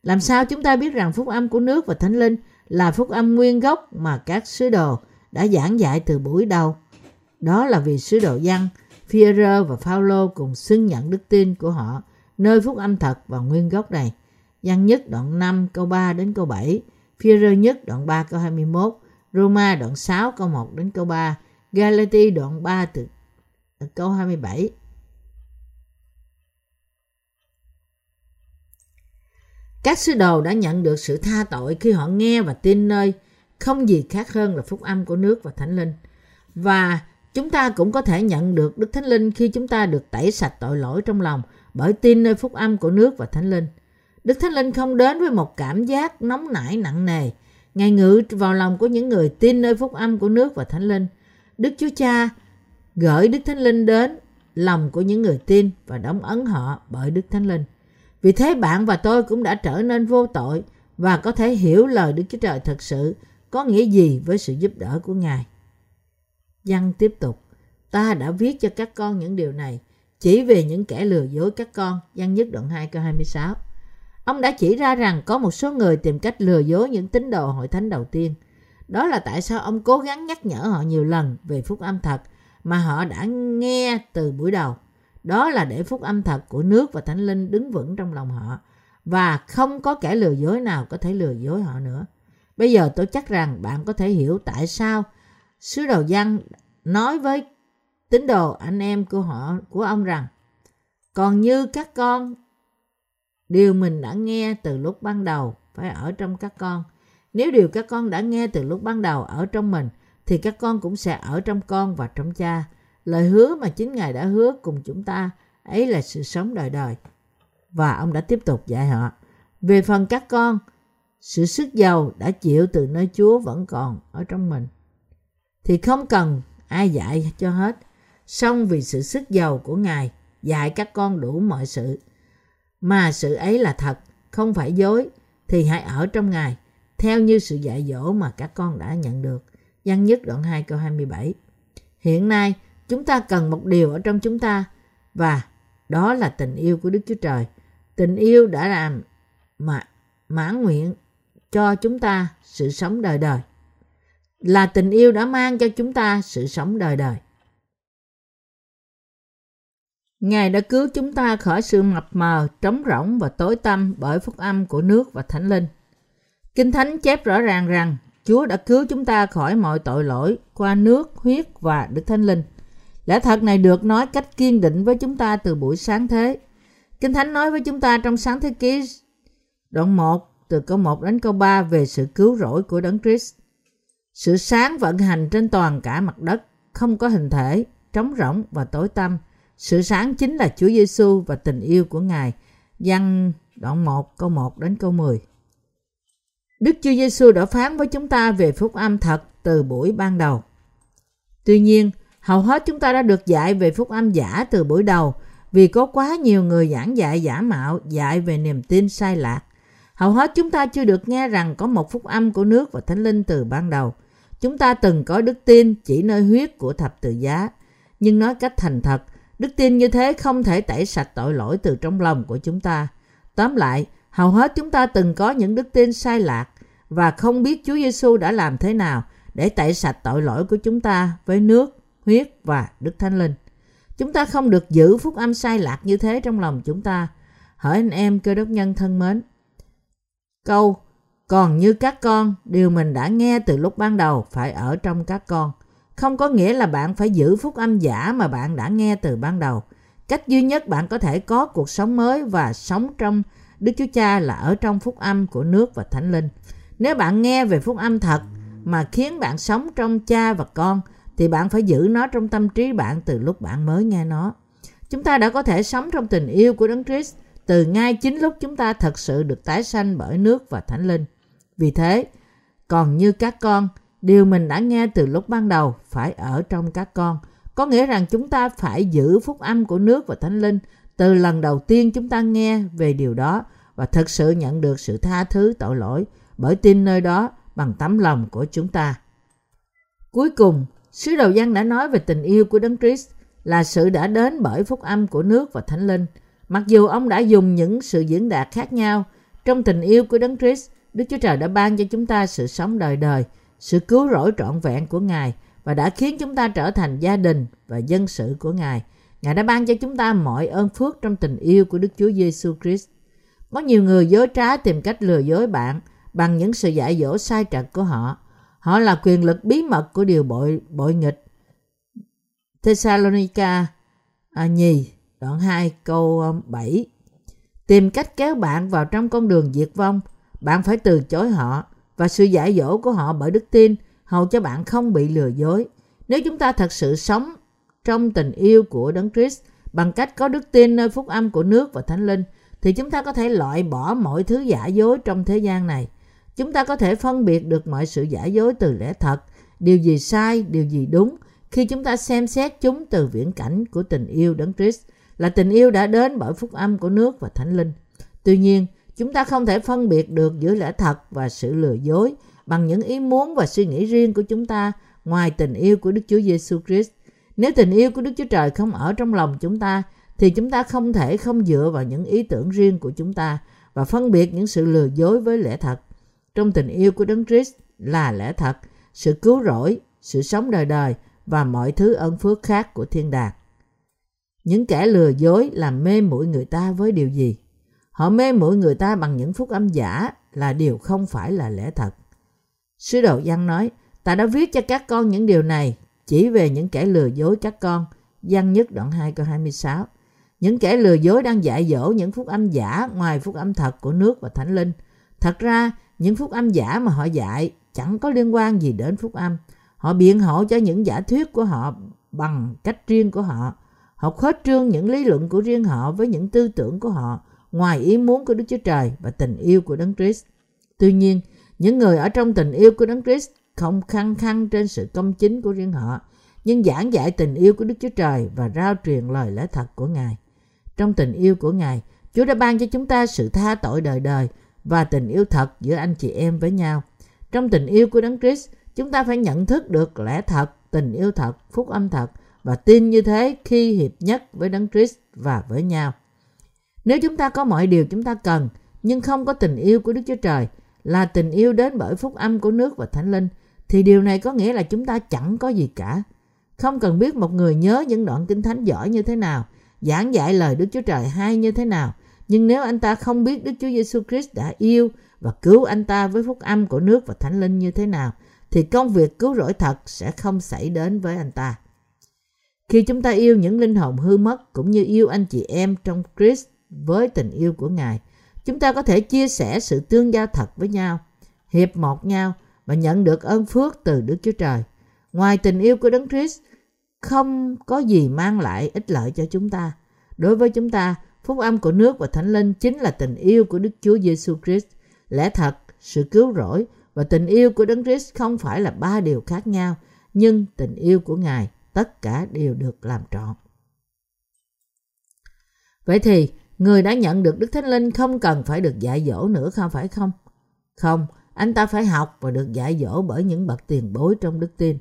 Làm sao chúng ta biết rằng phúc âm của nước và thánh linh là phúc âm nguyên gốc mà các sứ đồ đã giảng dạy từ buổi đầu? Đó là vì sứ đồ văn, Führer và Phaolô cùng xưng nhận đức tin của họ nơi phúc âm thật và nguyên gốc này. Giăng nhất đoạn 5 câu 3 đến câu 7, Führer nhất đoạn 3 câu 21, Roma đoạn 6 câu 1 đến câu 3, Galati đoạn 3 từ câu 27. Các sứ đồ đã nhận được sự tha tội khi họ nghe và tin nơi không gì khác hơn là phúc âm của nước và thánh linh. Và chúng ta cũng có thể nhận được Đức Thánh Linh khi chúng ta được tẩy sạch tội lỗi trong lòng bởi tin nơi phúc âm của nước và thánh linh. Đức Thánh Linh không đến với một cảm giác nóng nảy nặng nề. Ngài ngự vào lòng của những người tin nơi phúc âm của nước và thánh linh. Đức Chúa Cha gửi Đức Thánh Linh đến lòng của những người tin và đóng ấn họ bởi Đức Thánh Linh. Vì thế bạn và tôi cũng đã trở nên vô tội và có thể hiểu lời Đức Chúa Trời thật sự có nghĩa gì với sự giúp đỡ của Ngài. Văn tiếp tục, ta đã viết cho các con những điều này chỉ về những kẻ lừa dối các con. Văn nhất đoạn 2 câu 26. Ông đã chỉ ra rằng có một số người tìm cách lừa dối những tín đồ hội thánh đầu tiên. Đó là tại sao ông cố gắng nhắc nhở họ nhiều lần về phúc âm thật mà họ đã nghe từ buổi đầu. Đó là để phúc âm thật của nước và thánh linh đứng vững trong lòng họ và không có kẻ lừa dối nào có thể lừa dối họ nữa. Bây giờ tôi chắc rằng bạn có thể hiểu tại sao sứ đồ dân nói với tín đồ anh em của họ, của ông rằng, còn như các con điều mình đã nghe từ lúc ban đầu phải ở trong các con. Nếu điều các con đã nghe từ lúc ban đầu ở trong mình, thì các con cũng sẽ ở trong con và trong cha. Lời hứa mà chính ngài đã hứa cùng chúng ta, ấy là sự sống đời đời. Và ông đã tiếp tục dạy họ. Về phần các con, sự sức giàu đã chịu từ nơi chúa vẫn còn ở trong mình. Thì không cần ai dạy cho hết. Song vì sự sức giàu của ngài, dạy các con đủ mọi sự mà sự ấy là thật, không phải dối, thì hãy ở trong ngài, theo như sự dạy dỗ mà các con đã nhận được Văn nhất đoạn 2 câu 27 Hiện nay, chúng ta cần một điều ở trong chúng ta, và đó là tình yêu của Đức Chúa Trời. Tình yêu đã làm mà mãn nguyện cho chúng ta sự sống đời đời. Là tình yêu đã mang cho chúng ta sự sống đời đời. Ngài đã cứu chúng ta khỏi sự mập mờ, trống rỗng và tối tăm bởi phúc âm của nước và thánh linh. Kinh Thánh chép rõ ràng rằng Chúa đã cứu chúng ta khỏi mọi tội lỗi qua nước, huyết và Đức Thánh Linh. Lẽ thật này được nói cách kiên định với chúng ta từ buổi sáng thế. Kinh Thánh nói với chúng ta trong sáng thế ký đoạn 1 từ câu 1 đến câu 3 về sự cứu rỗi của Đấng Christ. Sự sáng vận hành trên toàn cả mặt đất, không có hình thể, trống rỗng và tối tăm. Sự sáng chính là Chúa Giêsu và tình yêu của Ngài. Văn đoạn 1 câu 1 đến câu 10. Đức Chúa Giêsu đã phán với chúng ta về phúc âm thật từ buổi ban đầu. Tuy nhiên, hầu hết chúng ta đã được dạy về phúc âm giả từ buổi đầu vì có quá nhiều người giảng dạy giả mạo dạy về niềm tin sai lạc. Hầu hết chúng ta chưa được nghe rằng có một phúc âm của nước và thánh linh từ ban đầu. Chúng ta từng có đức tin chỉ nơi huyết của thập tự giá. Nhưng nói cách thành thật, đức tin như thế không thể tẩy sạch tội lỗi từ trong lòng của chúng ta. Tóm lại, hầu hết chúng ta từng có những đức tin sai lạc và không biết Chúa Giêsu đã làm thế nào để tẩy sạch tội lỗi của chúng ta với nước, huyết và Đức Thánh Linh. Chúng ta không được giữ phúc âm sai lạc như thế trong lòng chúng ta. Hỡi anh em cơ đốc nhân thân mến. Câu còn như các con, điều mình đã nghe từ lúc ban đầu phải ở trong các con. Không có nghĩa là bạn phải giữ phúc âm giả mà bạn đã nghe từ ban đầu. Cách duy nhất bạn có thể có cuộc sống mới và sống trong Đức Chúa Cha là ở trong phúc âm của nước và Thánh Linh. Nếu bạn nghe về phúc âm thật mà khiến bạn sống trong cha và con thì bạn phải giữ nó trong tâm trí bạn từ lúc bạn mới nghe nó. Chúng ta đã có thể sống trong tình yêu của Đấng Christ từ ngay chính lúc chúng ta thật sự được tái sanh bởi nước và Thánh Linh. Vì thế, còn như các con, điều mình đã nghe từ lúc ban đầu phải ở trong các con. Có nghĩa rằng chúng ta phải giữ phúc âm của nước và Thánh Linh từ lần đầu tiên chúng ta nghe về điều đó và thực sự nhận được sự tha thứ tội lỗi bởi tin nơi đó bằng tấm lòng của chúng ta. Cuối cùng, sứ đồ dân đã nói về tình yêu của Đấng Christ là sự đã đến bởi phúc âm của nước và Thánh Linh. Mặc dù ông đã dùng những sự diễn đạt khác nhau, trong tình yêu của Đấng Christ, Đức Chúa Trời đã ban cho chúng ta sự sống đời đời, sự cứu rỗi trọn vẹn của Ngài và đã khiến chúng ta trở thành gia đình và dân sự của Ngài. Ngài đã ban cho chúng ta mọi ơn phước trong tình yêu của Đức Chúa Giêsu Christ. Có nhiều người dối trá tìm cách lừa dối bạn bằng những sự dạy dỗ sai trật của họ. Họ là quyền lực bí mật của điều bội bội nghịch. Thessalonica à, nhì đoạn 2 câu um, 7 Tìm cách kéo bạn vào trong con đường diệt vong, bạn phải từ chối họ và sự giải dỗ của họ bởi đức tin hầu cho bạn không bị lừa dối. Nếu chúng ta thật sự sống trong tình yêu của Đấng Christ bằng cách có đức tin nơi phúc âm của nước và Thánh Linh thì chúng ta có thể loại bỏ mọi thứ giả dối trong thế gian này. Chúng ta có thể phân biệt được mọi sự giả dối từ lẽ thật, điều gì sai, điều gì đúng khi chúng ta xem xét chúng từ viễn cảnh của tình yêu Đấng Christ là tình yêu đã đến bởi phúc âm của nước và Thánh Linh. Tuy nhiên, chúng ta không thể phân biệt được giữa lẽ thật và sự lừa dối bằng những ý muốn và suy nghĩ riêng của chúng ta ngoài tình yêu của Đức Chúa Giêsu Christ. Nếu tình yêu của Đức Chúa Trời không ở trong lòng chúng ta thì chúng ta không thể không dựa vào những ý tưởng riêng của chúng ta và phân biệt những sự lừa dối với lẽ thật. Trong tình yêu của Đấng Christ là lẽ thật, sự cứu rỗi, sự sống đời đời và mọi thứ ân phước khác của thiên đàng. Những kẻ lừa dối làm mê muội người ta với điều gì? Họ mê muội người ta bằng những phúc âm giả là điều không phải là lẽ thật. Sứ đồ Giăng nói, ta đã viết cho các con những điều này chỉ về những kẻ lừa dối các con. Giăng nhất đoạn 2 câu 26. Những kẻ lừa dối đang dạy dỗ những phúc âm giả ngoài phúc âm thật của nước và thánh linh. Thật ra, những phúc âm giả mà họ dạy chẳng có liên quan gì đến phúc âm. Họ biện hộ cho những giả thuyết của họ bằng cách riêng của họ. Họ khuếch trương những lý luận của riêng họ với những tư tưởng của họ ngoài ý muốn của Đức Chúa Trời và tình yêu của Đấng Christ. Tuy nhiên, những người ở trong tình yêu của Đấng Christ không khăng khăng trên sự công chính của riêng họ, nhưng giảng dạy tình yêu của Đức Chúa Trời và rao truyền lời lẽ thật của Ngài. Trong tình yêu của Ngài, Chúa đã ban cho chúng ta sự tha tội đời đời và tình yêu thật giữa anh chị em với nhau. Trong tình yêu của Đấng Christ, chúng ta phải nhận thức được lẽ thật, tình yêu thật, phúc âm thật và tin như thế khi hiệp nhất với Đấng Christ và với nhau. Nếu chúng ta có mọi điều chúng ta cần, nhưng không có tình yêu của Đức Chúa Trời, là tình yêu đến bởi phúc âm của nước và Thánh Linh, thì điều này có nghĩa là chúng ta chẳng có gì cả. Không cần biết một người nhớ những đoạn kinh thánh giỏi như thế nào, giảng dạy lời Đức Chúa Trời hay như thế nào, nhưng nếu anh ta không biết Đức Chúa Giêsu Christ đã yêu và cứu anh ta với phúc âm của nước và Thánh Linh như thế nào, thì công việc cứu rỗi thật sẽ không xảy đến với anh ta. Khi chúng ta yêu những linh hồn hư mất cũng như yêu anh chị em trong Christ với tình yêu của Ngài, chúng ta có thể chia sẻ sự tương giao thật với nhau, hiệp một nhau và nhận được ơn phước từ Đức Chúa Trời. Ngoài tình yêu của Đấng Christ, không có gì mang lại ích lợi cho chúng ta. Đối với chúng ta, phúc âm của nước và thánh linh chính là tình yêu của Đức Chúa Giêsu Christ. Lẽ thật, sự cứu rỗi và tình yêu của Đấng Christ không phải là ba điều khác nhau, nhưng tình yêu của Ngài tất cả đều được làm trọn. Vậy thì, người đã nhận được Đức Thánh Linh không cần phải được dạy dỗ nữa không phải không? Không, anh ta phải học và được dạy dỗ bởi những bậc tiền bối trong đức tin.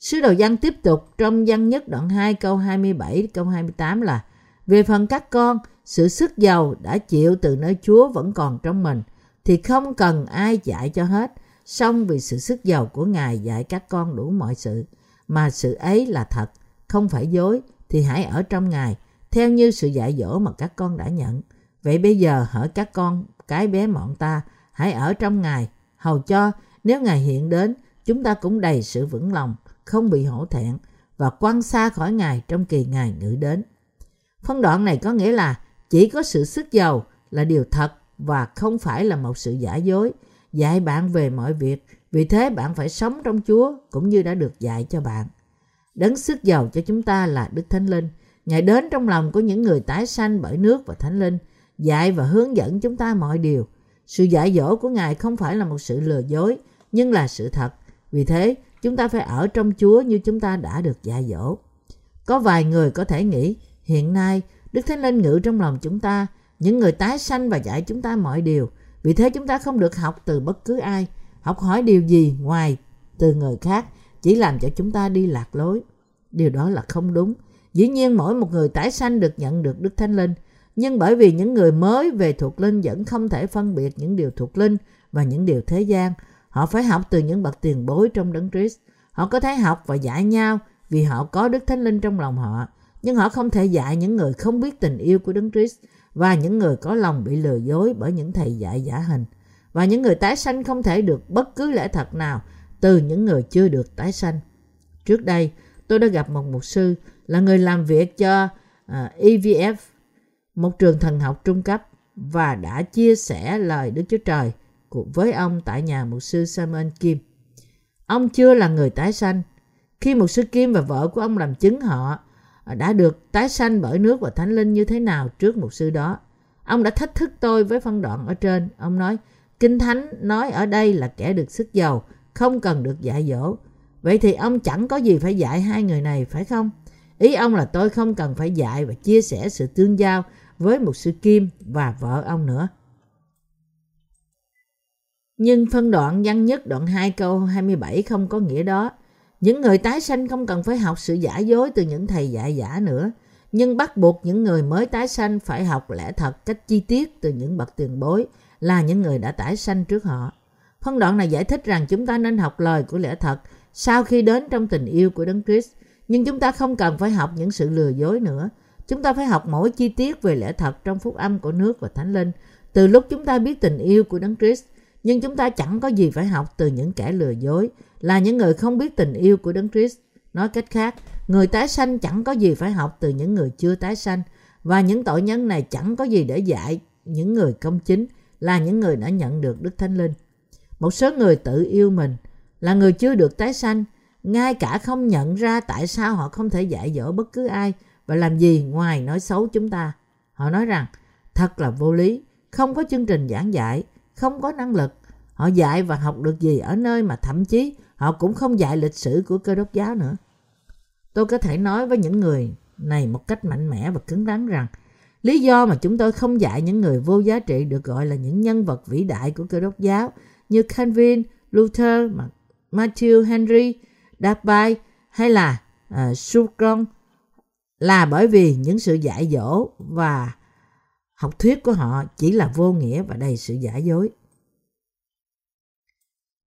Sứ đồ văn tiếp tục trong văn nhất đoạn 2 câu 27 câu 28 là Về phần các con, sự sức giàu đã chịu từ nơi Chúa vẫn còn trong mình, thì không cần ai dạy cho hết, song vì sự sức giàu của Ngài dạy các con đủ mọi sự, mà sự ấy là thật, không phải dối, thì hãy ở trong Ngài, theo như sự dạy dỗ mà các con đã nhận. Vậy bây giờ hỡi các con, cái bé mọn ta, hãy ở trong Ngài, hầu cho nếu Ngài hiện đến, chúng ta cũng đầy sự vững lòng, không bị hổ thẹn và quăng xa khỏi Ngài trong kỳ Ngài ngự đến. Phân đoạn này có nghĩa là chỉ có sự sức giàu là điều thật và không phải là một sự giả dối, dạy bạn về mọi việc, vì thế bạn phải sống trong Chúa cũng như đã được dạy cho bạn. Đấng sức giàu cho chúng ta là Đức Thánh Linh. Ngài đến trong lòng của những người tái sanh bởi nước và Thánh Linh, dạy và hướng dẫn chúng ta mọi điều. Sự dạy dỗ của Ngài không phải là một sự lừa dối, nhưng là sự thật. Vì thế, chúng ta phải ở trong Chúa như chúng ta đã được dạy dỗ. Có vài người có thể nghĩ, hiện nay Đức Thánh Linh ngự trong lòng chúng ta, những người tái sanh và dạy chúng ta mọi điều. Vì thế chúng ta không được học từ bất cứ ai, học hỏi điều gì ngoài từ người khác chỉ làm cho chúng ta đi lạc lối. Điều đó là không đúng. Dĩ nhiên mỗi một người tái sanh được nhận được Đức Thánh Linh, nhưng bởi vì những người mới về thuộc linh vẫn không thể phân biệt những điều thuộc linh và những điều thế gian, họ phải học từ những bậc tiền bối trong đấng Christ. Họ có thể học và dạy nhau vì họ có Đức Thánh Linh trong lòng họ, nhưng họ không thể dạy những người không biết tình yêu của đấng Christ và những người có lòng bị lừa dối bởi những thầy dạy giả hình. Và những người tái sanh không thể được bất cứ lẽ thật nào từ những người chưa được tái sanh. Trước đây, tôi đã gặp một mục sư là người làm việc cho à, EVF, một trường thần học trung cấp và đã chia sẻ lời Đức Chúa Trời với ông tại nhà mục sư Simon Kim. Ông chưa là người tái sanh. Khi mục sư Kim và vợ của ông làm chứng họ à, đã được tái sanh bởi nước và thánh linh như thế nào trước mục sư đó. Ông đã thách thức tôi với phân đoạn ở trên. Ông nói, Kinh Thánh nói ở đây là kẻ được sức giàu, không cần được dạy dỗ. Vậy thì ông chẳng có gì phải dạy hai người này phải không? Ý ông là tôi không cần phải dạy và chia sẻ sự tương giao với một sư Kim và vợ ông nữa. Nhưng phân đoạn văn nhất đoạn 2 câu 27 không có nghĩa đó. Những người tái sanh không cần phải học sự giả dối từ những thầy dạy giả nữa, nhưng bắt buộc những người mới tái sanh phải học lẽ thật cách chi tiết từ những bậc tiền bối là những người đã tái sanh trước họ. Phân đoạn này giải thích rằng chúng ta nên học lời của lẽ thật sau khi đến trong tình yêu của Đấng Christ, nhưng chúng ta không cần phải học những sự lừa dối nữa. Chúng ta phải học mỗi chi tiết về lẽ thật trong phúc âm của nước và Thánh Linh. Từ lúc chúng ta biết tình yêu của Đấng Christ, nhưng chúng ta chẳng có gì phải học từ những kẻ lừa dối, là những người không biết tình yêu của Đấng Christ. Nói cách khác, người tái sanh chẳng có gì phải học từ những người chưa tái sanh, và những tội nhân này chẳng có gì để dạy những người công chính là những người đã nhận được Đức Thánh Linh. Một số người tự yêu mình là người chưa được tái sanh, ngay cả không nhận ra tại sao họ không thể dạy dỗ bất cứ ai và làm gì ngoài nói xấu chúng ta. Họ nói rằng thật là vô lý, không có chương trình giảng dạy, không có năng lực. Họ dạy và học được gì ở nơi mà thậm chí họ cũng không dạy lịch sử của cơ đốc giáo nữa. Tôi có thể nói với những người này một cách mạnh mẽ và cứng rắn rằng lý do mà chúng tôi không dạy những người vô giá trị được gọi là những nhân vật vĩ đại của cơ đốc giáo như Calvin, Luther, Matthew Henry, Dabai hay là à, uh, Sukron là bởi vì những sự dạy dỗ và học thuyết của họ chỉ là vô nghĩa và đầy sự giả dối.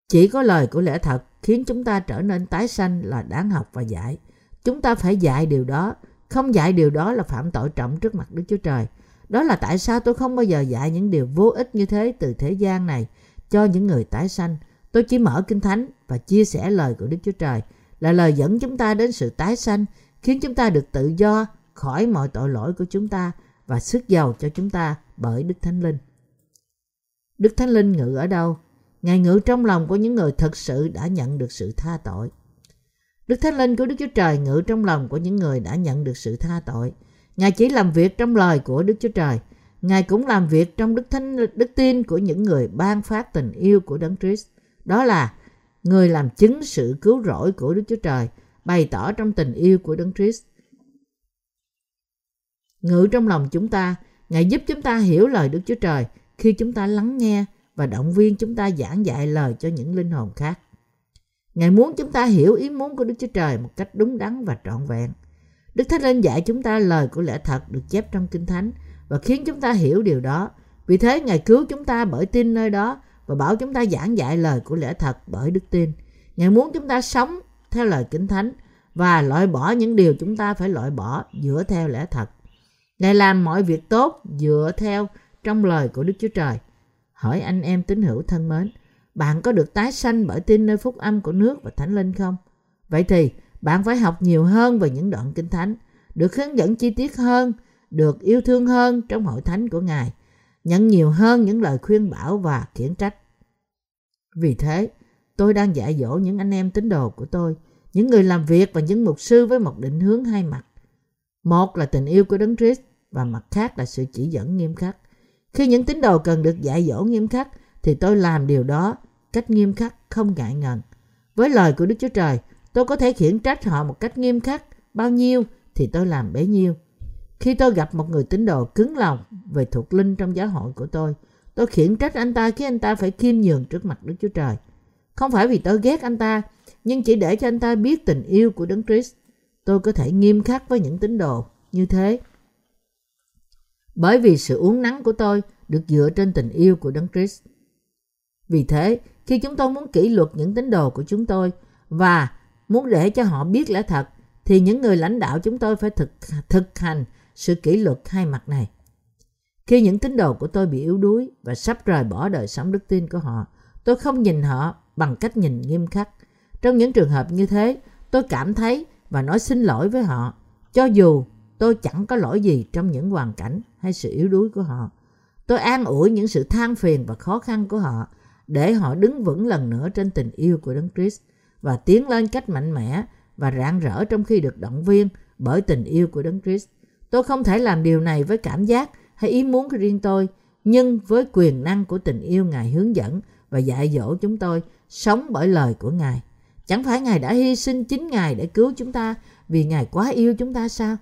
Chỉ có lời của lẽ thật khiến chúng ta trở nên tái sanh là đáng học và dạy. Chúng ta phải dạy điều đó. Không dạy điều đó là phạm tội trọng trước mặt Đức Chúa Trời. Đó là tại sao tôi không bao giờ dạy những điều vô ích như thế từ thế gian này cho những người tái sanh. Tôi chỉ mở Kinh Thánh và chia sẻ lời của Đức Chúa Trời là lời dẫn chúng ta đến sự tái sanh, khiến chúng ta được tự do khỏi mọi tội lỗi của chúng ta và sức giàu cho chúng ta bởi Đức Thánh Linh. Đức Thánh Linh ngự ở đâu? Ngài ngự trong lòng của những người thật sự đã nhận được sự tha tội. Đức Thánh Linh của Đức Chúa Trời ngự trong lòng của những người đã nhận được sự tha tội. Ngài chỉ làm việc trong lời của Đức Chúa Trời. Ngài cũng làm việc trong đức thánh đức tin của những người ban phát tình yêu của Đấng Christ. Đó là người làm chứng sự cứu rỗi của Đức Chúa Trời, bày tỏ trong tình yêu của Đấng Christ. Ngự trong lòng chúng ta, Ngài giúp chúng ta hiểu lời Đức Chúa Trời khi chúng ta lắng nghe và động viên chúng ta giảng dạy lời cho những linh hồn khác. Ngài muốn chúng ta hiểu ý muốn của Đức Chúa Trời một cách đúng đắn và trọn vẹn. Đức Thánh Linh dạy chúng ta lời của lẽ thật được chép trong Kinh Thánh và khiến chúng ta hiểu điều đó. Vì thế Ngài cứu chúng ta bởi tin nơi đó và bảo chúng ta giảng dạy lời của lẽ thật bởi đức tin. Ngài muốn chúng ta sống theo lời Kinh Thánh và loại bỏ những điều chúng ta phải loại bỏ dựa theo lẽ thật. Ngài làm mọi việc tốt dựa theo trong lời của Đức Chúa Trời. Hỏi anh em tín hữu thân mến, bạn có được tái sanh bởi tin nơi phúc âm của nước và thánh linh không? Vậy thì bạn phải học nhiều hơn về những đoạn kinh thánh, được hướng dẫn chi tiết hơn, được yêu thương hơn trong hội thánh của Ngài, nhận nhiều hơn những lời khuyên bảo và khiển trách. Vì thế, tôi đang dạy dỗ những anh em tín đồ của tôi, những người làm việc và những mục sư với một định hướng hai mặt. Một là tình yêu của Đấng Christ và mặt khác là sự chỉ dẫn nghiêm khắc. Khi những tín đồ cần được dạy dỗ nghiêm khắc thì tôi làm điều đó cách nghiêm khắc không ngại ngần. Với lời của Đức Chúa Trời, tôi có thể khiển trách họ một cách nghiêm khắc, bao nhiêu thì tôi làm bấy nhiêu. Khi tôi gặp một người tín đồ cứng lòng về thuộc linh trong giáo hội của tôi, tôi khiển trách anh ta khi anh ta phải khiêm nhường trước mặt Đức Chúa Trời. Không phải vì tôi ghét anh ta, nhưng chỉ để cho anh ta biết tình yêu của Đấng Christ. Tôi có thể nghiêm khắc với những tín đồ như thế. Bởi vì sự uống nắng của tôi được dựa trên tình yêu của Đấng Christ. Vì thế, khi chúng tôi muốn kỷ luật những tín đồ của chúng tôi và muốn để cho họ biết lẽ thật, thì những người lãnh đạo chúng tôi phải thực thực hành sự kỷ luật hai mặt này. Khi những tín đồ của tôi bị yếu đuối và sắp rời bỏ đời sống đức tin của họ, tôi không nhìn họ bằng cách nhìn nghiêm khắc. Trong những trường hợp như thế, tôi cảm thấy và nói xin lỗi với họ, cho dù tôi chẳng có lỗi gì trong những hoàn cảnh hay sự yếu đuối của họ. Tôi an ủi những sự than phiền và khó khăn của họ để họ đứng vững lần nữa trên tình yêu của Đấng Christ và tiến lên cách mạnh mẽ và rạng rỡ trong khi được động viên bởi tình yêu của Đấng Christ. Tôi không thể làm điều này với cảm giác hay ý muốn của riêng tôi, nhưng với quyền năng của tình yêu Ngài hướng dẫn và dạy dỗ chúng tôi sống bởi lời của Ngài. Chẳng phải Ngài đã hy sinh chính Ngài để cứu chúng ta vì Ngài quá yêu chúng ta sao?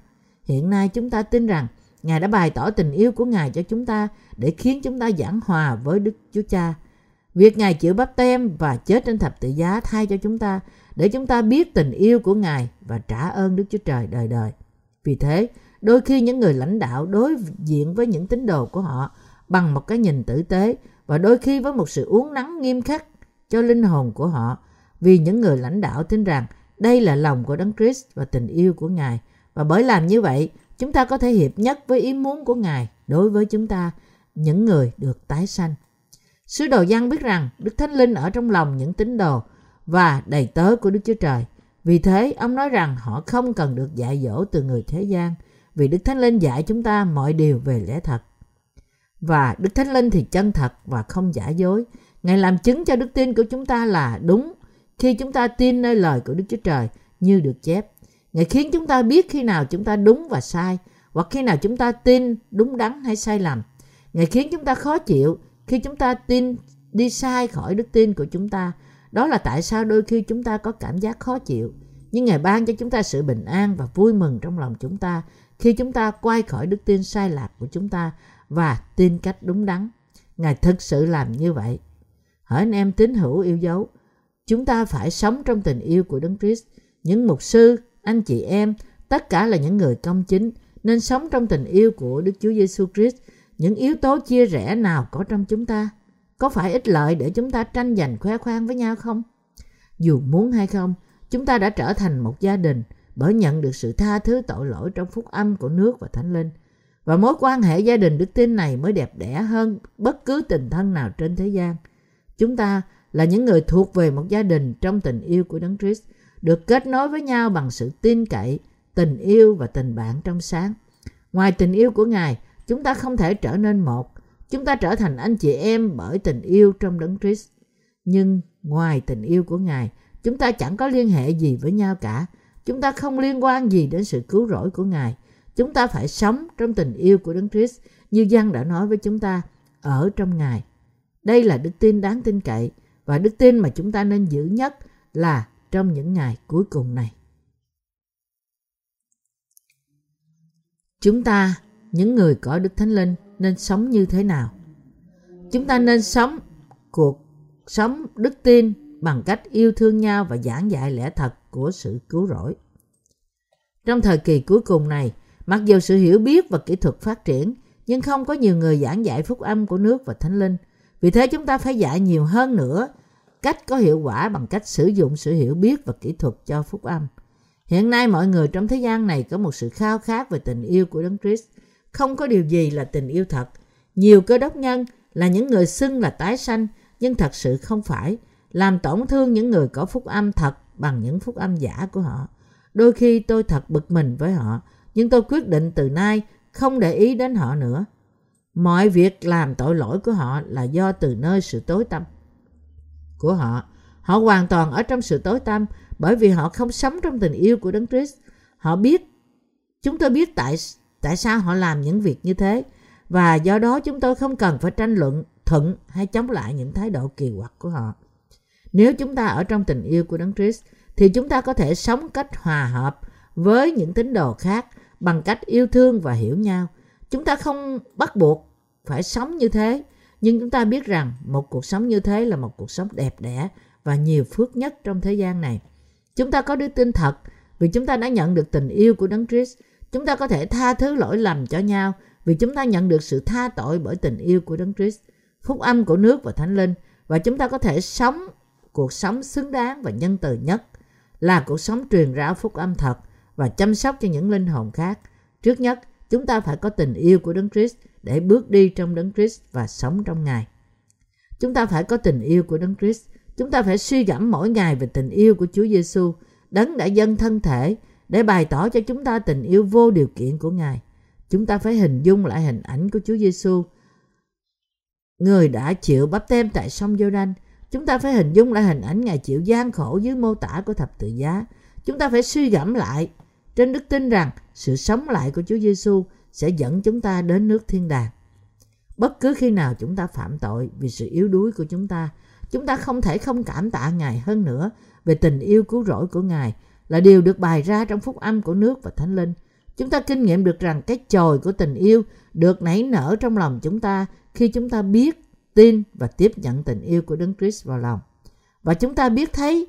Hiện nay chúng ta tin rằng Ngài đã bày tỏ tình yêu của Ngài cho chúng ta để khiến chúng ta giảng hòa với Đức Chúa Cha. Việc Ngài chịu bắp tem và chết trên thập tự giá thay cho chúng ta để chúng ta biết tình yêu của Ngài và trả ơn Đức Chúa Trời đời đời. Vì thế, đôi khi những người lãnh đạo đối diện với những tín đồ của họ bằng một cái nhìn tử tế và đôi khi với một sự uốn nắng nghiêm khắc cho linh hồn của họ vì những người lãnh đạo tin rằng đây là lòng của Đấng Christ và tình yêu của Ngài và bởi làm như vậy chúng ta có thể hiệp nhất với ý muốn của Ngài đối với chúng ta những người được tái sanh. Sứ đồ Giăng biết rằng Đức Thánh Linh ở trong lòng những tín đồ và đầy tớ của Đức Chúa Trời. Vì thế, ông nói rằng họ không cần được dạy dỗ từ người thế gian, vì Đức Thánh Linh dạy chúng ta mọi điều về lẽ thật. Và Đức Thánh Linh thì chân thật và không giả dối. Ngài làm chứng cho đức tin của chúng ta là đúng khi chúng ta tin nơi lời của Đức Chúa Trời như được chép. Ngài khiến chúng ta biết khi nào chúng ta đúng và sai, hoặc khi nào chúng ta tin đúng đắn hay sai lầm. Ngài khiến chúng ta khó chịu khi chúng ta tin đi sai khỏi đức tin của chúng ta đó là tại sao đôi khi chúng ta có cảm giác khó chịu. Nhưng Ngài ban cho chúng ta sự bình an và vui mừng trong lòng chúng ta khi chúng ta quay khỏi đức tin sai lạc của chúng ta và tin cách đúng đắn. Ngài thực sự làm như vậy. Hỡi anh em tín hữu yêu dấu, chúng ta phải sống trong tình yêu của Đấng Christ. Những mục sư, anh chị em, tất cả là những người công chính nên sống trong tình yêu của Đức Chúa Giêsu Christ. Những yếu tố chia rẽ nào có trong chúng ta? Có phải ích lợi để chúng ta tranh giành khoe khoang với nhau không? Dù muốn hay không, chúng ta đã trở thành một gia đình bởi nhận được sự tha thứ tội lỗi trong phúc âm của nước và thánh linh. Và mối quan hệ gia đình đức tin này mới đẹp đẽ hơn bất cứ tình thân nào trên thế gian. Chúng ta là những người thuộc về một gia đình trong tình yêu của Đấng Christ, được kết nối với nhau bằng sự tin cậy, tình yêu và tình bạn trong sáng. Ngoài tình yêu của Ngài, chúng ta không thể trở nên một, Chúng ta trở thành anh chị em bởi tình yêu trong đấng Christ. Nhưng ngoài tình yêu của Ngài, chúng ta chẳng có liên hệ gì với nhau cả. Chúng ta không liên quan gì đến sự cứu rỗi của Ngài. Chúng ta phải sống trong tình yêu của Đấng Christ như Giăng đã nói với chúng ta ở trong Ngài. Đây là đức tin đáng tin cậy và đức tin mà chúng ta nên giữ nhất là trong những ngày cuối cùng này. Chúng ta, những người có Đức Thánh Linh, nên sống như thế nào chúng ta nên sống cuộc sống đức tin bằng cách yêu thương nhau và giảng dạy lẽ thật của sự cứu rỗi. Trong thời kỳ cuối cùng này mặc dù sự hiểu biết và kỹ thuật phát triển nhưng không có nhiều người giảng dạy phúc âm của nước và thánh linh. Vì thế chúng ta phải dạy nhiều hơn nữa cách có hiệu quả bằng cách sử dụng sự hiểu biết và kỹ thuật cho phúc âm. Hiện nay mọi người trong thế gian này có một sự khao khát về tình yêu của đấng christ. Không có điều gì là tình yêu thật. Nhiều cơ đốc nhân là những người xưng là tái sanh, nhưng thật sự không phải, làm tổn thương những người có phúc âm thật bằng những phúc âm giả của họ. Đôi khi tôi thật bực mình với họ, nhưng tôi quyết định từ nay không để ý đến họ nữa. Mọi việc làm tội lỗi của họ là do từ nơi sự tối tâm của họ. Họ hoàn toàn ở trong sự tối tăm bởi vì họ không sống trong tình yêu của Đấng Christ. Họ biết, chúng tôi biết tại tại sao họ làm những việc như thế và do đó chúng tôi không cần phải tranh luận thuận hay chống lại những thái độ kỳ quặc của họ. Nếu chúng ta ở trong tình yêu của Đấng Christ thì chúng ta có thể sống cách hòa hợp với những tín đồ khác bằng cách yêu thương và hiểu nhau. Chúng ta không bắt buộc phải sống như thế, nhưng chúng ta biết rằng một cuộc sống như thế là một cuộc sống đẹp đẽ và nhiều phước nhất trong thế gian này. Chúng ta có đức tin thật vì chúng ta đã nhận được tình yêu của Đấng Christ. Chúng ta có thể tha thứ lỗi lầm cho nhau vì chúng ta nhận được sự tha tội bởi tình yêu của Đấng Christ, phúc âm của nước và Thánh Linh và chúng ta có thể sống cuộc sống xứng đáng và nhân từ nhất là cuộc sống truyền rao phúc âm thật và chăm sóc cho những linh hồn khác. Trước nhất, chúng ta phải có tình yêu của Đấng Christ để bước đi trong Đấng Christ và sống trong Ngài. Chúng ta phải có tình yêu của Đấng Christ. Chúng ta phải suy gẫm mỗi ngày về tình yêu của Chúa Giêsu, Đấng đã dâng thân thể để bày tỏ cho chúng ta tình yêu vô điều kiện của Ngài. Chúng ta phải hình dung lại hình ảnh của Chúa Giêsu, người đã chịu bắp tem tại sông Giô-đanh. Chúng ta phải hình dung lại hình ảnh Ngài chịu gian khổ dưới mô tả của thập tự giá. Chúng ta phải suy gẫm lại trên đức tin rằng sự sống lại của Chúa Giêsu sẽ dẫn chúng ta đến nước thiên đàng. Bất cứ khi nào chúng ta phạm tội vì sự yếu đuối của chúng ta, chúng ta không thể không cảm tạ Ngài hơn nữa về tình yêu cứu rỗi của Ngài là điều được bày ra trong phúc âm của nước và thánh linh. Chúng ta kinh nghiệm được rằng cái chồi của tình yêu được nảy nở trong lòng chúng ta khi chúng ta biết, tin và tiếp nhận tình yêu của Đấng Christ vào lòng. Và chúng ta biết thấy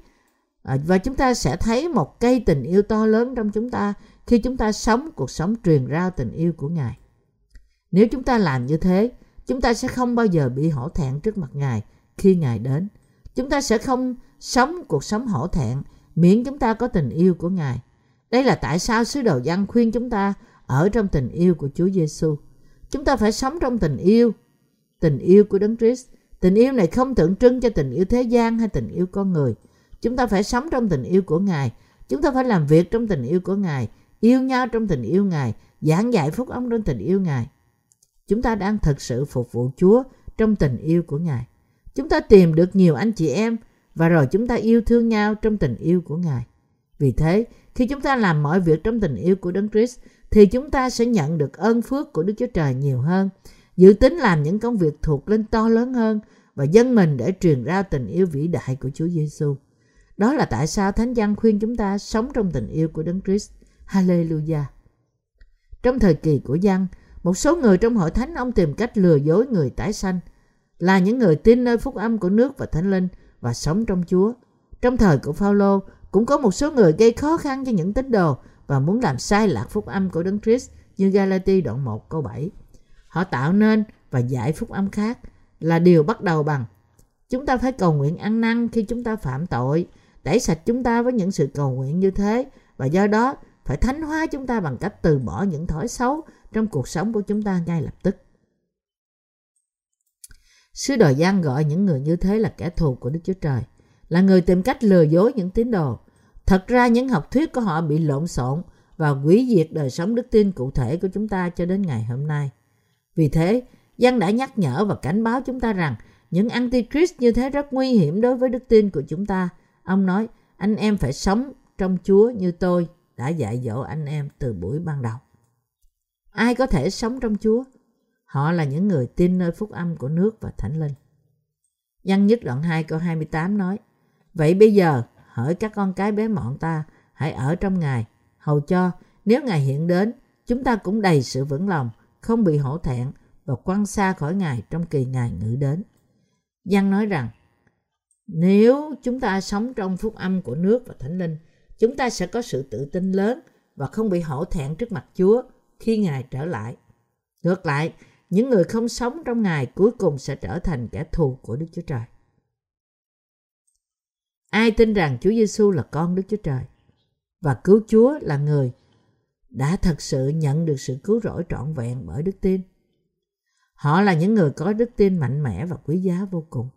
à, và chúng ta sẽ thấy một cây tình yêu to lớn trong chúng ta khi chúng ta sống cuộc sống truyền rao tình yêu của Ngài. Nếu chúng ta làm như thế, chúng ta sẽ không bao giờ bị hổ thẹn trước mặt Ngài khi Ngài đến. Chúng ta sẽ không sống cuộc sống hổ thẹn miễn chúng ta có tình yêu của Ngài. Đây là tại sao sứ đồ Giăng khuyên chúng ta ở trong tình yêu của Chúa Giêsu. Chúng ta phải sống trong tình yêu, tình yêu của Đấng Christ. Tình yêu này không tượng trưng cho tình yêu thế gian hay tình yêu con người. Chúng ta phải sống trong tình yêu của Ngài. Chúng ta phải làm việc trong tình yêu của Ngài, yêu nhau trong tình yêu Ngài, giảng dạy phúc âm trong tình yêu Ngài. Chúng ta đang thực sự phục vụ Chúa trong tình yêu của Ngài. Chúng ta tìm được nhiều anh chị em và rồi chúng ta yêu thương nhau trong tình yêu của Ngài. Vì thế, khi chúng ta làm mọi việc trong tình yêu của Đấng Christ, thì chúng ta sẽ nhận được ơn phước của Đức Chúa Trời nhiều hơn, dự tính làm những công việc thuộc linh to lớn hơn và dân mình để truyền ra tình yêu vĩ đại của Chúa Giêsu. Đó là tại sao Thánh Giăng khuyên chúng ta sống trong tình yêu của Đấng Christ. Hallelujah. Trong thời kỳ của Giăng, một số người trong hội thánh ông tìm cách lừa dối người tái sanh, là những người tin nơi phúc âm của nước và thánh linh và sống trong Chúa. Trong thời của Phaolô cũng có một số người gây khó khăn cho những tín đồ và muốn làm sai lạc phúc âm của Đấng Christ như Galati đoạn 1 câu 7. Họ tạo nên và giải phúc âm khác là điều bắt đầu bằng chúng ta phải cầu nguyện ăn năn khi chúng ta phạm tội, tẩy sạch chúng ta với những sự cầu nguyện như thế và do đó phải thánh hóa chúng ta bằng cách từ bỏ những thói xấu trong cuộc sống của chúng ta ngay lập tức. Sứ đồ gian gọi những người như thế là kẻ thù của Đức Chúa Trời, là người tìm cách lừa dối những tín đồ. Thật ra những học thuyết của họ bị lộn xộn và hủy diệt đời sống đức tin cụ thể của chúng ta cho đến ngày hôm nay. Vì thế, Giăng đã nhắc nhở và cảnh báo chúng ta rằng những antichrist như thế rất nguy hiểm đối với đức tin của chúng ta. Ông nói, anh em phải sống trong Chúa như tôi đã dạy dỗ anh em từ buổi ban đầu. Ai có thể sống trong Chúa? Họ là những người tin nơi phúc âm của nước và thánh linh. Văn nhất đoạn 2 câu 28 nói, Vậy bây giờ, hỡi các con cái bé mọn ta, hãy ở trong Ngài, hầu cho nếu Ngài hiện đến, chúng ta cũng đầy sự vững lòng, không bị hổ thẹn và quăng xa khỏi Ngài trong kỳ Ngài ngự đến. Giăng nói rằng, nếu chúng ta sống trong phúc âm của nước và thánh linh, chúng ta sẽ có sự tự tin lớn và không bị hổ thẹn trước mặt Chúa khi Ngài trở lại. Ngược lại, những người không sống trong Ngài cuối cùng sẽ trở thành kẻ thù của Đức Chúa Trời. Ai tin rằng Chúa Giêsu là con Đức Chúa Trời và cứu Chúa là người đã thật sự nhận được sự cứu rỗi trọn vẹn bởi đức tin. Họ là những người có đức tin mạnh mẽ và quý giá vô cùng.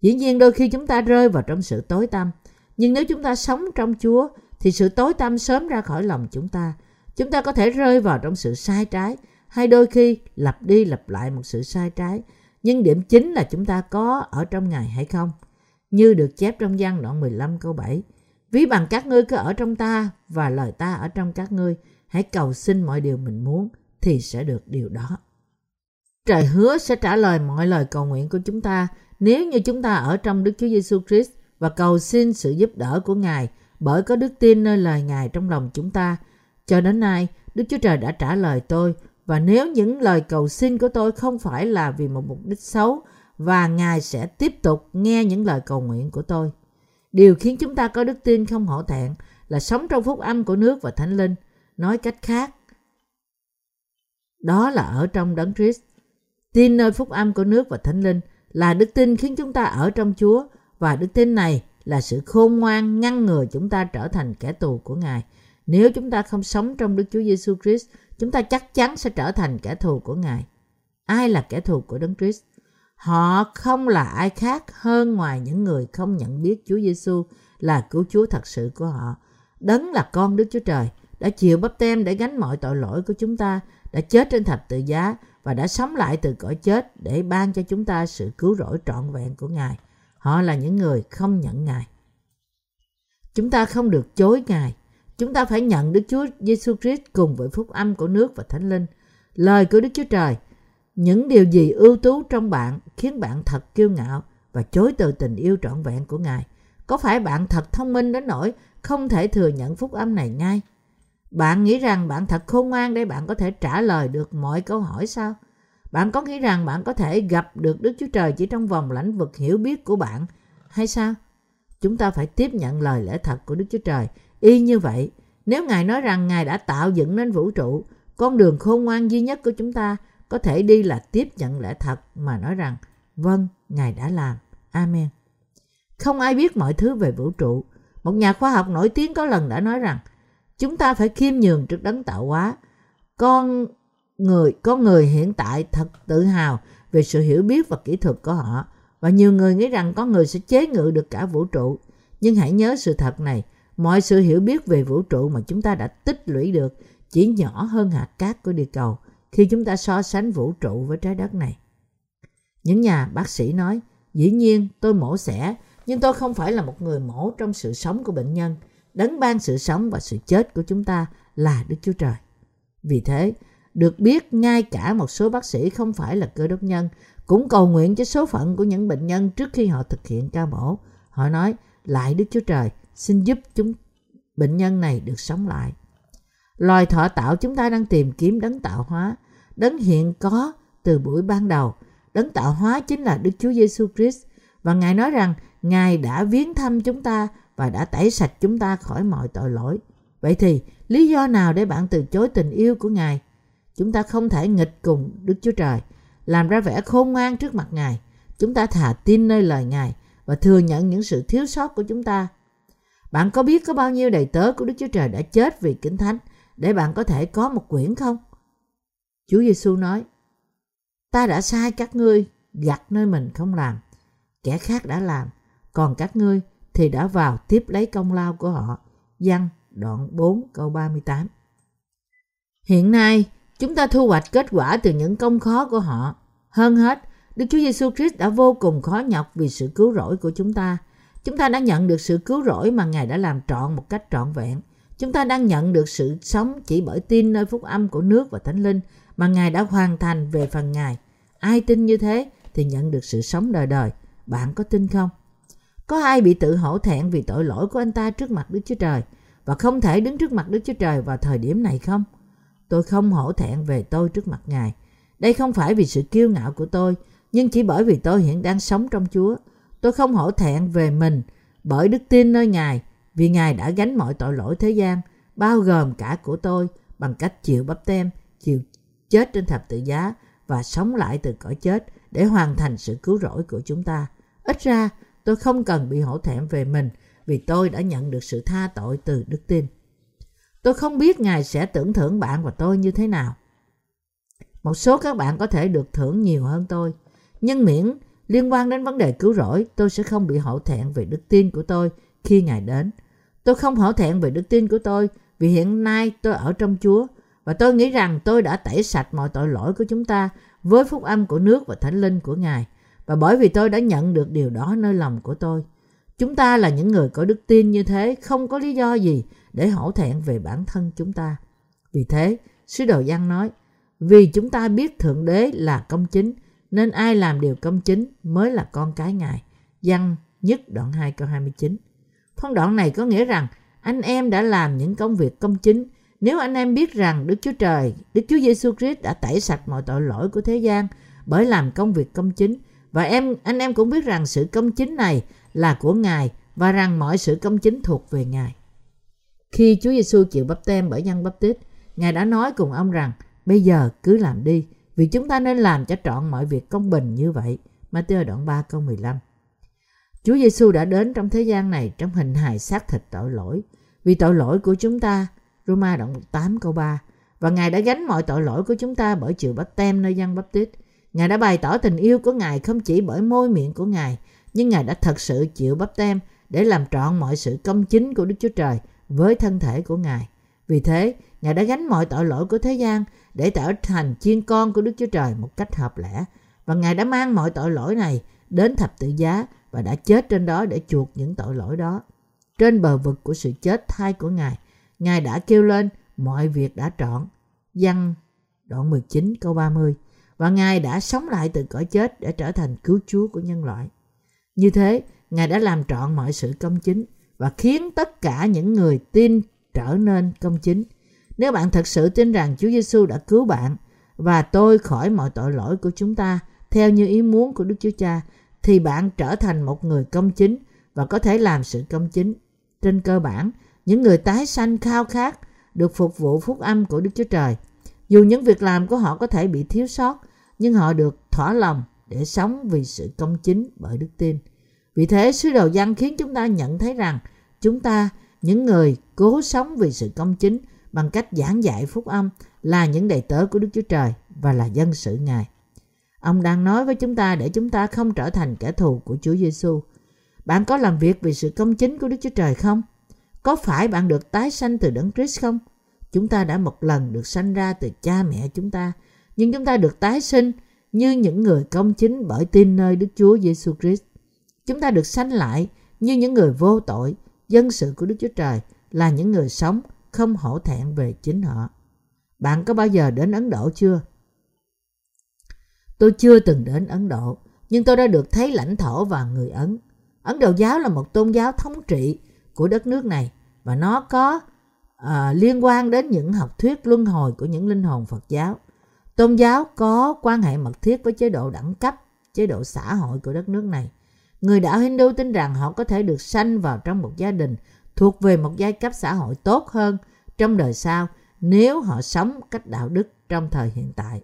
Dĩ nhiên đôi khi chúng ta rơi vào trong sự tối tăm, nhưng nếu chúng ta sống trong Chúa thì sự tối tăm sớm ra khỏi lòng chúng ta. Chúng ta có thể rơi vào trong sự sai trái hay đôi khi lặp đi lặp lại một sự sai trái. Nhưng điểm chính là chúng ta có ở trong Ngài hay không. như được chép trong gian đoạn 15 câu 7. Ví bằng các ngươi cứ ở trong ta và lời ta ở trong các ngươi, hãy cầu xin mọi điều mình muốn thì sẽ được điều đó. Trời hứa sẽ trả lời mọi lời cầu nguyện của chúng ta nếu như chúng ta ở trong Đức Chúa Giêsu Christ và cầu xin sự giúp đỡ của Ngài bởi có đức tin nơi lời Ngài trong lòng chúng ta. Cho đến nay, Đức Chúa Trời đã trả lời tôi và nếu những lời cầu xin của tôi không phải là vì một mục đích xấu và Ngài sẽ tiếp tục nghe những lời cầu nguyện của tôi. Điều khiến chúng ta có đức tin không hổ thẹn là sống trong phúc âm của nước và thánh linh. Nói cách khác, đó là ở trong đấng Christ. Tin nơi phúc âm của nước và thánh linh là đức tin khiến chúng ta ở trong Chúa và đức tin này là sự khôn ngoan ngăn ngừa chúng ta trở thành kẻ tù của Ngài. Nếu chúng ta không sống trong Đức Chúa Giêsu Christ, chúng ta chắc chắn sẽ trở thành kẻ thù của Ngài. Ai là kẻ thù của Đấng Christ? Họ không là ai khác hơn ngoài những người không nhận biết Chúa Giêsu là cứu Chúa thật sự của họ. Đấng là con Đức Chúa Trời, đã chịu bắp tem để gánh mọi tội lỗi của chúng ta, đã chết trên thập tự giá và đã sống lại từ cõi chết để ban cho chúng ta sự cứu rỗi trọn vẹn của Ngài. Họ là những người không nhận Ngài. Chúng ta không được chối Ngài. Chúng ta phải nhận Đức Chúa Giêsu Christ cùng với phúc âm của nước và Thánh Linh. Lời của Đức Chúa Trời, những điều gì ưu tú trong bạn khiến bạn thật kiêu ngạo và chối từ tình yêu trọn vẹn của Ngài? Có phải bạn thật thông minh đến nỗi không thể thừa nhận phúc âm này ngay? Bạn nghĩ rằng bạn thật khôn ngoan để bạn có thể trả lời được mọi câu hỏi sao? Bạn có nghĩ rằng bạn có thể gặp được Đức Chúa Trời chỉ trong vòng lãnh vực hiểu biết của bạn hay sao? Chúng ta phải tiếp nhận lời lẽ thật của Đức Chúa Trời. Y như vậy, nếu Ngài nói rằng Ngài đã tạo dựng nên vũ trụ, con đường khôn ngoan duy nhất của chúng ta có thể đi là tiếp nhận lẽ thật mà nói rằng vâng, Ngài đã làm. Amen. Không ai biết mọi thứ về vũ trụ. Một nhà khoa học nổi tiếng có lần đã nói rằng chúng ta phải khiêm nhường trước đấng tạo hóa. Con người con người hiện tại thật tự hào về sự hiểu biết và kỹ thuật của họ và nhiều người nghĩ rằng con người sẽ chế ngự được cả vũ trụ. Nhưng hãy nhớ sự thật này, mọi sự hiểu biết về vũ trụ mà chúng ta đã tích lũy được chỉ nhỏ hơn hạt cát của địa cầu khi chúng ta so sánh vũ trụ với trái đất này. Những nhà bác sĩ nói, dĩ nhiên tôi mổ xẻ, nhưng tôi không phải là một người mổ trong sự sống của bệnh nhân. Đấng ban sự sống và sự chết của chúng ta là Đức Chúa Trời. Vì thế, được biết ngay cả một số bác sĩ không phải là cơ đốc nhân cũng cầu nguyện cho số phận của những bệnh nhân trước khi họ thực hiện ca mổ. Họ nói, lại Đức Chúa Trời, xin giúp chúng bệnh nhân này được sống lại. Loài thọ tạo chúng ta đang tìm kiếm đấng tạo hóa, đấng hiện có từ buổi ban đầu. Đấng tạo hóa chính là Đức Chúa Giêsu Christ và Ngài nói rằng Ngài đã viếng thăm chúng ta và đã tẩy sạch chúng ta khỏi mọi tội lỗi. Vậy thì lý do nào để bạn từ chối tình yêu của Ngài? Chúng ta không thể nghịch cùng Đức Chúa Trời, làm ra vẻ khôn ngoan trước mặt Ngài. Chúng ta thà tin nơi lời Ngài và thừa nhận những sự thiếu sót của chúng ta. Bạn có biết có bao nhiêu đầy tớ của Đức Chúa Trời đã chết vì kinh thánh để bạn có thể có một quyển không? Chúa Giêsu nói, Ta đã sai các ngươi gặt nơi mình không làm, kẻ khác đã làm, còn các ngươi thì đã vào tiếp lấy công lao của họ. Văn đoạn 4 câu 38 Hiện nay, chúng ta thu hoạch kết quả từ những công khó của họ. Hơn hết, Đức Chúa Giêsu Christ đã vô cùng khó nhọc vì sự cứu rỗi của chúng ta. Chúng ta đã nhận được sự cứu rỗi mà Ngài đã làm trọn một cách trọn vẹn. Chúng ta đang nhận được sự sống chỉ bởi tin nơi phúc âm của nước và Thánh Linh mà Ngài đã hoàn thành về phần Ngài. Ai tin như thế thì nhận được sự sống đời đời. Bạn có tin không? Có ai bị tự hổ thẹn vì tội lỗi của anh ta trước mặt Đức Chúa Trời và không thể đứng trước mặt Đức Chúa Trời vào thời điểm này không? Tôi không hổ thẹn về tôi trước mặt Ngài. Đây không phải vì sự kiêu ngạo của tôi, nhưng chỉ bởi vì tôi hiện đang sống trong Chúa. Tôi không hổ thẹn về mình bởi đức tin nơi Ngài, vì Ngài đã gánh mọi tội lỗi thế gian, bao gồm cả của tôi bằng cách chịu bắp tem, chịu chết trên thập tự giá và sống lại từ cõi chết để hoàn thành sự cứu rỗi của chúng ta. Ít ra, tôi không cần bị hổ thẹn về mình vì tôi đã nhận được sự tha tội từ đức tin. Tôi không biết Ngài sẽ tưởng thưởng bạn và tôi như thế nào. Một số các bạn có thể được thưởng nhiều hơn tôi, nhưng miễn liên quan đến vấn đề cứu rỗi, tôi sẽ không bị hổ thẹn về đức tin của tôi khi Ngài đến. Tôi không hổ thẹn về đức tin của tôi vì hiện nay tôi ở trong Chúa và tôi nghĩ rằng tôi đã tẩy sạch mọi tội lỗi của chúng ta với phúc âm của nước và thánh linh của Ngài. Và bởi vì tôi đã nhận được điều đó nơi lòng của tôi, Chúng ta là những người có đức tin như thế, không có lý do gì để hổ thẹn về bản thân chúng ta. Vì thế, sứ đồ Giăng nói, vì chúng ta biết Thượng Đế là công chính, nên ai làm điều công chính mới là con cái Ngài. Giăng nhất đoạn 2 câu 29. Phân đoạn này có nghĩa rằng anh em đã làm những công việc công chính. Nếu anh em biết rằng Đức Chúa Trời, Đức Chúa Giêsu Christ đã tẩy sạch mọi tội lỗi của thế gian bởi làm công việc công chính và em anh em cũng biết rằng sự công chính này là của Ngài và rằng mọi sự công chính thuộc về Ngài. Khi Chúa Giêsu chịu bắp tem bởi dân bắp tít, Ngài đã nói cùng ông rằng bây giờ cứ làm đi vì chúng ta nên làm cho trọn mọi việc công bình như vậy. Matthew đoạn 3 câu 15 Chúa Giêsu đã đến trong thế gian này trong hình hài xác thịt tội lỗi vì tội lỗi của chúng ta. Roma đoạn 8 câu 3 và Ngài đã gánh mọi tội lỗi của chúng ta bởi chịu bắp tem nơi dân bắp tít. Ngài đã bày tỏ tình yêu của Ngài không chỉ bởi môi miệng của Ngài, nhưng Ngài đã thật sự chịu bắp tem để làm trọn mọi sự công chính của Đức Chúa Trời với thân thể của Ngài. Vì thế, Ngài đã gánh mọi tội lỗi của thế gian để trở thành chiên con của Đức Chúa Trời một cách hợp lẽ. Và Ngài đã mang mọi tội lỗi này đến thập tự giá và đã chết trên đó để chuộc những tội lỗi đó. Trên bờ vực của sự chết thai của Ngài, Ngài đã kêu lên mọi việc đã trọn. Văn đoạn 19 câu 30 và Ngài đã sống lại từ cõi chết để trở thành cứu Chúa của nhân loại. Như thế, Ngài đã làm trọn mọi sự công chính và khiến tất cả những người tin trở nên công chính. Nếu bạn thật sự tin rằng Chúa Giêsu đã cứu bạn và tôi khỏi mọi tội lỗi của chúng ta theo như ý muốn của Đức Chúa Cha, thì bạn trở thành một người công chính và có thể làm sự công chính. Trên cơ bản, những người tái sanh khao khát được phục vụ phúc âm của Đức Chúa Trời. Dù những việc làm của họ có thể bị thiếu sót, nhưng họ được thỏa lòng để sống vì sự công chính bởi đức tin. Vì thế, sứ đồ văn khiến chúng ta nhận thấy rằng chúng ta, những người cố sống vì sự công chính bằng cách giảng dạy phúc âm là những đầy tớ của Đức Chúa Trời và là dân sự Ngài. Ông đang nói với chúng ta để chúng ta không trở thành kẻ thù của Chúa Giêsu. Bạn có làm việc vì sự công chính của Đức Chúa Trời không? Có phải bạn được tái sanh từ Đấng Christ không? Chúng ta đã một lần được sanh ra từ cha mẹ chúng ta, nhưng chúng ta được tái sinh như những người công chính bởi tin nơi Đức Chúa Giêsu Christ. Chúng ta được sanh lại như những người vô tội, dân sự của Đức Chúa Trời là những người sống không hổ thẹn về chính họ. Bạn có bao giờ đến Ấn Độ chưa? Tôi chưa từng đến Ấn Độ, nhưng tôi đã được thấy lãnh thổ và người Ấn. Ấn Độ giáo là một tôn giáo thống trị của đất nước này và nó có à, liên quan đến những học thuyết luân hồi của những linh hồn Phật giáo. Tôn giáo có quan hệ mật thiết với chế độ đẳng cấp, chế độ xã hội của đất nước này. Người đạo Hindu tin rằng họ có thể được sanh vào trong một gia đình thuộc về một giai cấp xã hội tốt hơn trong đời sau nếu họ sống cách đạo đức trong thời hiện tại.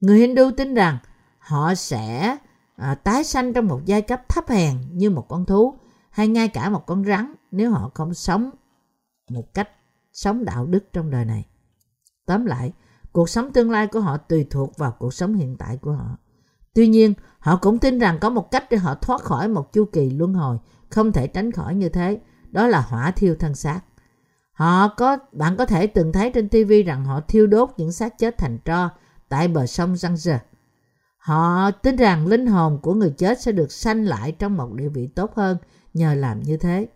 Người Hindu tin rằng họ sẽ à, tái sanh trong một giai cấp thấp hèn như một con thú hay ngay cả một con rắn nếu họ không sống một cách sống đạo đức trong đời này. Tóm lại, cuộc sống tương lai của họ tùy thuộc vào cuộc sống hiện tại của họ. Tuy nhiên, họ cũng tin rằng có một cách để họ thoát khỏi một chu kỳ luân hồi không thể tránh khỏi như thế, đó là hỏa thiêu thân xác. Họ có bạn có thể từng thấy trên TV rằng họ thiêu đốt những xác chết thành tro tại bờ sông Zanger. Họ tin rằng linh hồn của người chết sẽ được sanh lại trong một địa vị tốt hơn nhờ làm như thế.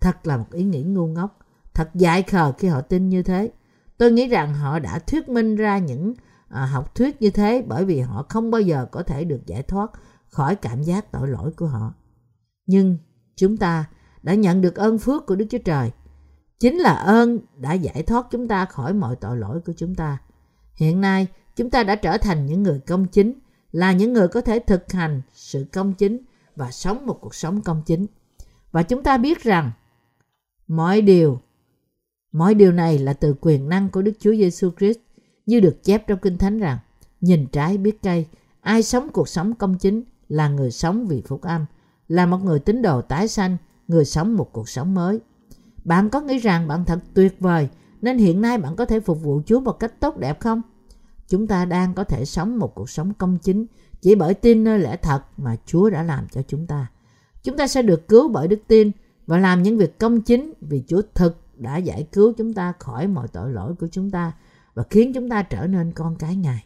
Thật là một ý nghĩ ngu ngốc, thật dại khờ khi họ tin như thế. Tôi nghĩ rằng họ đã thuyết minh ra những à, học thuyết như thế bởi vì họ không bao giờ có thể được giải thoát khỏi cảm giác tội lỗi của họ. Nhưng chúng ta đã nhận được ơn phước của Đức Chúa Trời. Chính là ơn đã giải thoát chúng ta khỏi mọi tội lỗi của chúng ta. Hiện nay, chúng ta đã trở thành những người công chính, là những người có thể thực hành sự công chính và sống một cuộc sống công chính. Và chúng ta biết rằng mọi điều mọi điều này là từ quyền năng của Đức Chúa Giêsu Christ như được chép trong Kinh Thánh rằng nhìn trái biết cây, ai sống cuộc sống công chính là người sống vì phúc âm, là một người tín đồ tái sanh, người sống một cuộc sống mới. Bạn có nghĩ rằng bạn thật tuyệt vời nên hiện nay bạn có thể phục vụ Chúa một cách tốt đẹp không? Chúng ta đang có thể sống một cuộc sống công chính chỉ bởi tin nơi lẽ thật mà Chúa đã làm cho chúng ta. Chúng ta sẽ được cứu bởi đức tin và làm những việc công chính vì Chúa thực đã giải cứu chúng ta khỏi mọi tội lỗi của chúng ta và khiến chúng ta trở nên con cái Ngài.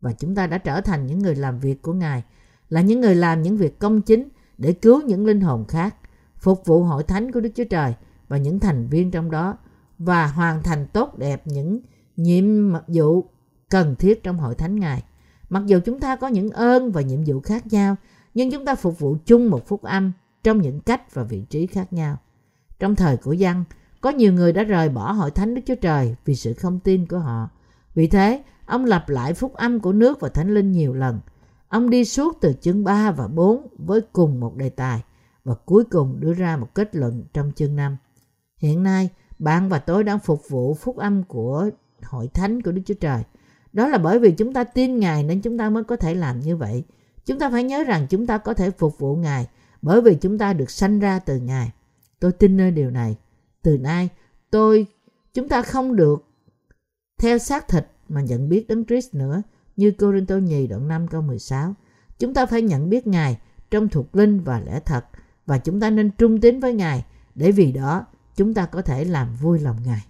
Và chúng ta đã trở thành những người làm việc của Ngài, là những người làm những việc công chính để cứu những linh hồn khác. phục vụ hội thánh của Đức Chúa Trời và những thành viên trong đó và hoàn thành tốt đẹp những nhiệm vụ cần thiết trong hội thánh Ngài. Mặc dù chúng ta có những ơn và nhiệm vụ khác nhau, nhưng chúng ta phục vụ chung một phúc âm trong những cách và vị trí khác nhau. Trong thời của dân, có nhiều người đã rời bỏ hội thánh Đức Chúa Trời vì sự không tin của họ. Vì thế, ông lặp lại phúc âm của nước và thánh linh nhiều lần. Ông đi suốt từ chương 3 và 4 với cùng một đề tài và cuối cùng đưa ra một kết luận trong chương 5. Hiện nay, bạn và tôi đang phục vụ phúc âm của hội thánh của Đức Chúa Trời. Đó là bởi vì chúng ta tin Ngài nên chúng ta mới có thể làm như vậy. Chúng ta phải nhớ rằng chúng ta có thể phục vụ Ngài bởi vì chúng ta được sanh ra từ Ngài. Tôi tin nơi điều này. Từ nay, tôi, chúng ta không được theo xác thịt mà nhận biết Đấng Christ nữa như Corinto nhì đoạn 5 câu 16. Chúng ta phải nhận biết Ngài trong thuộc linh và lẽ thật và chúng ta nên trung tín với Ngài để vì đó chúng ta có thể làm vui lòng Ngài.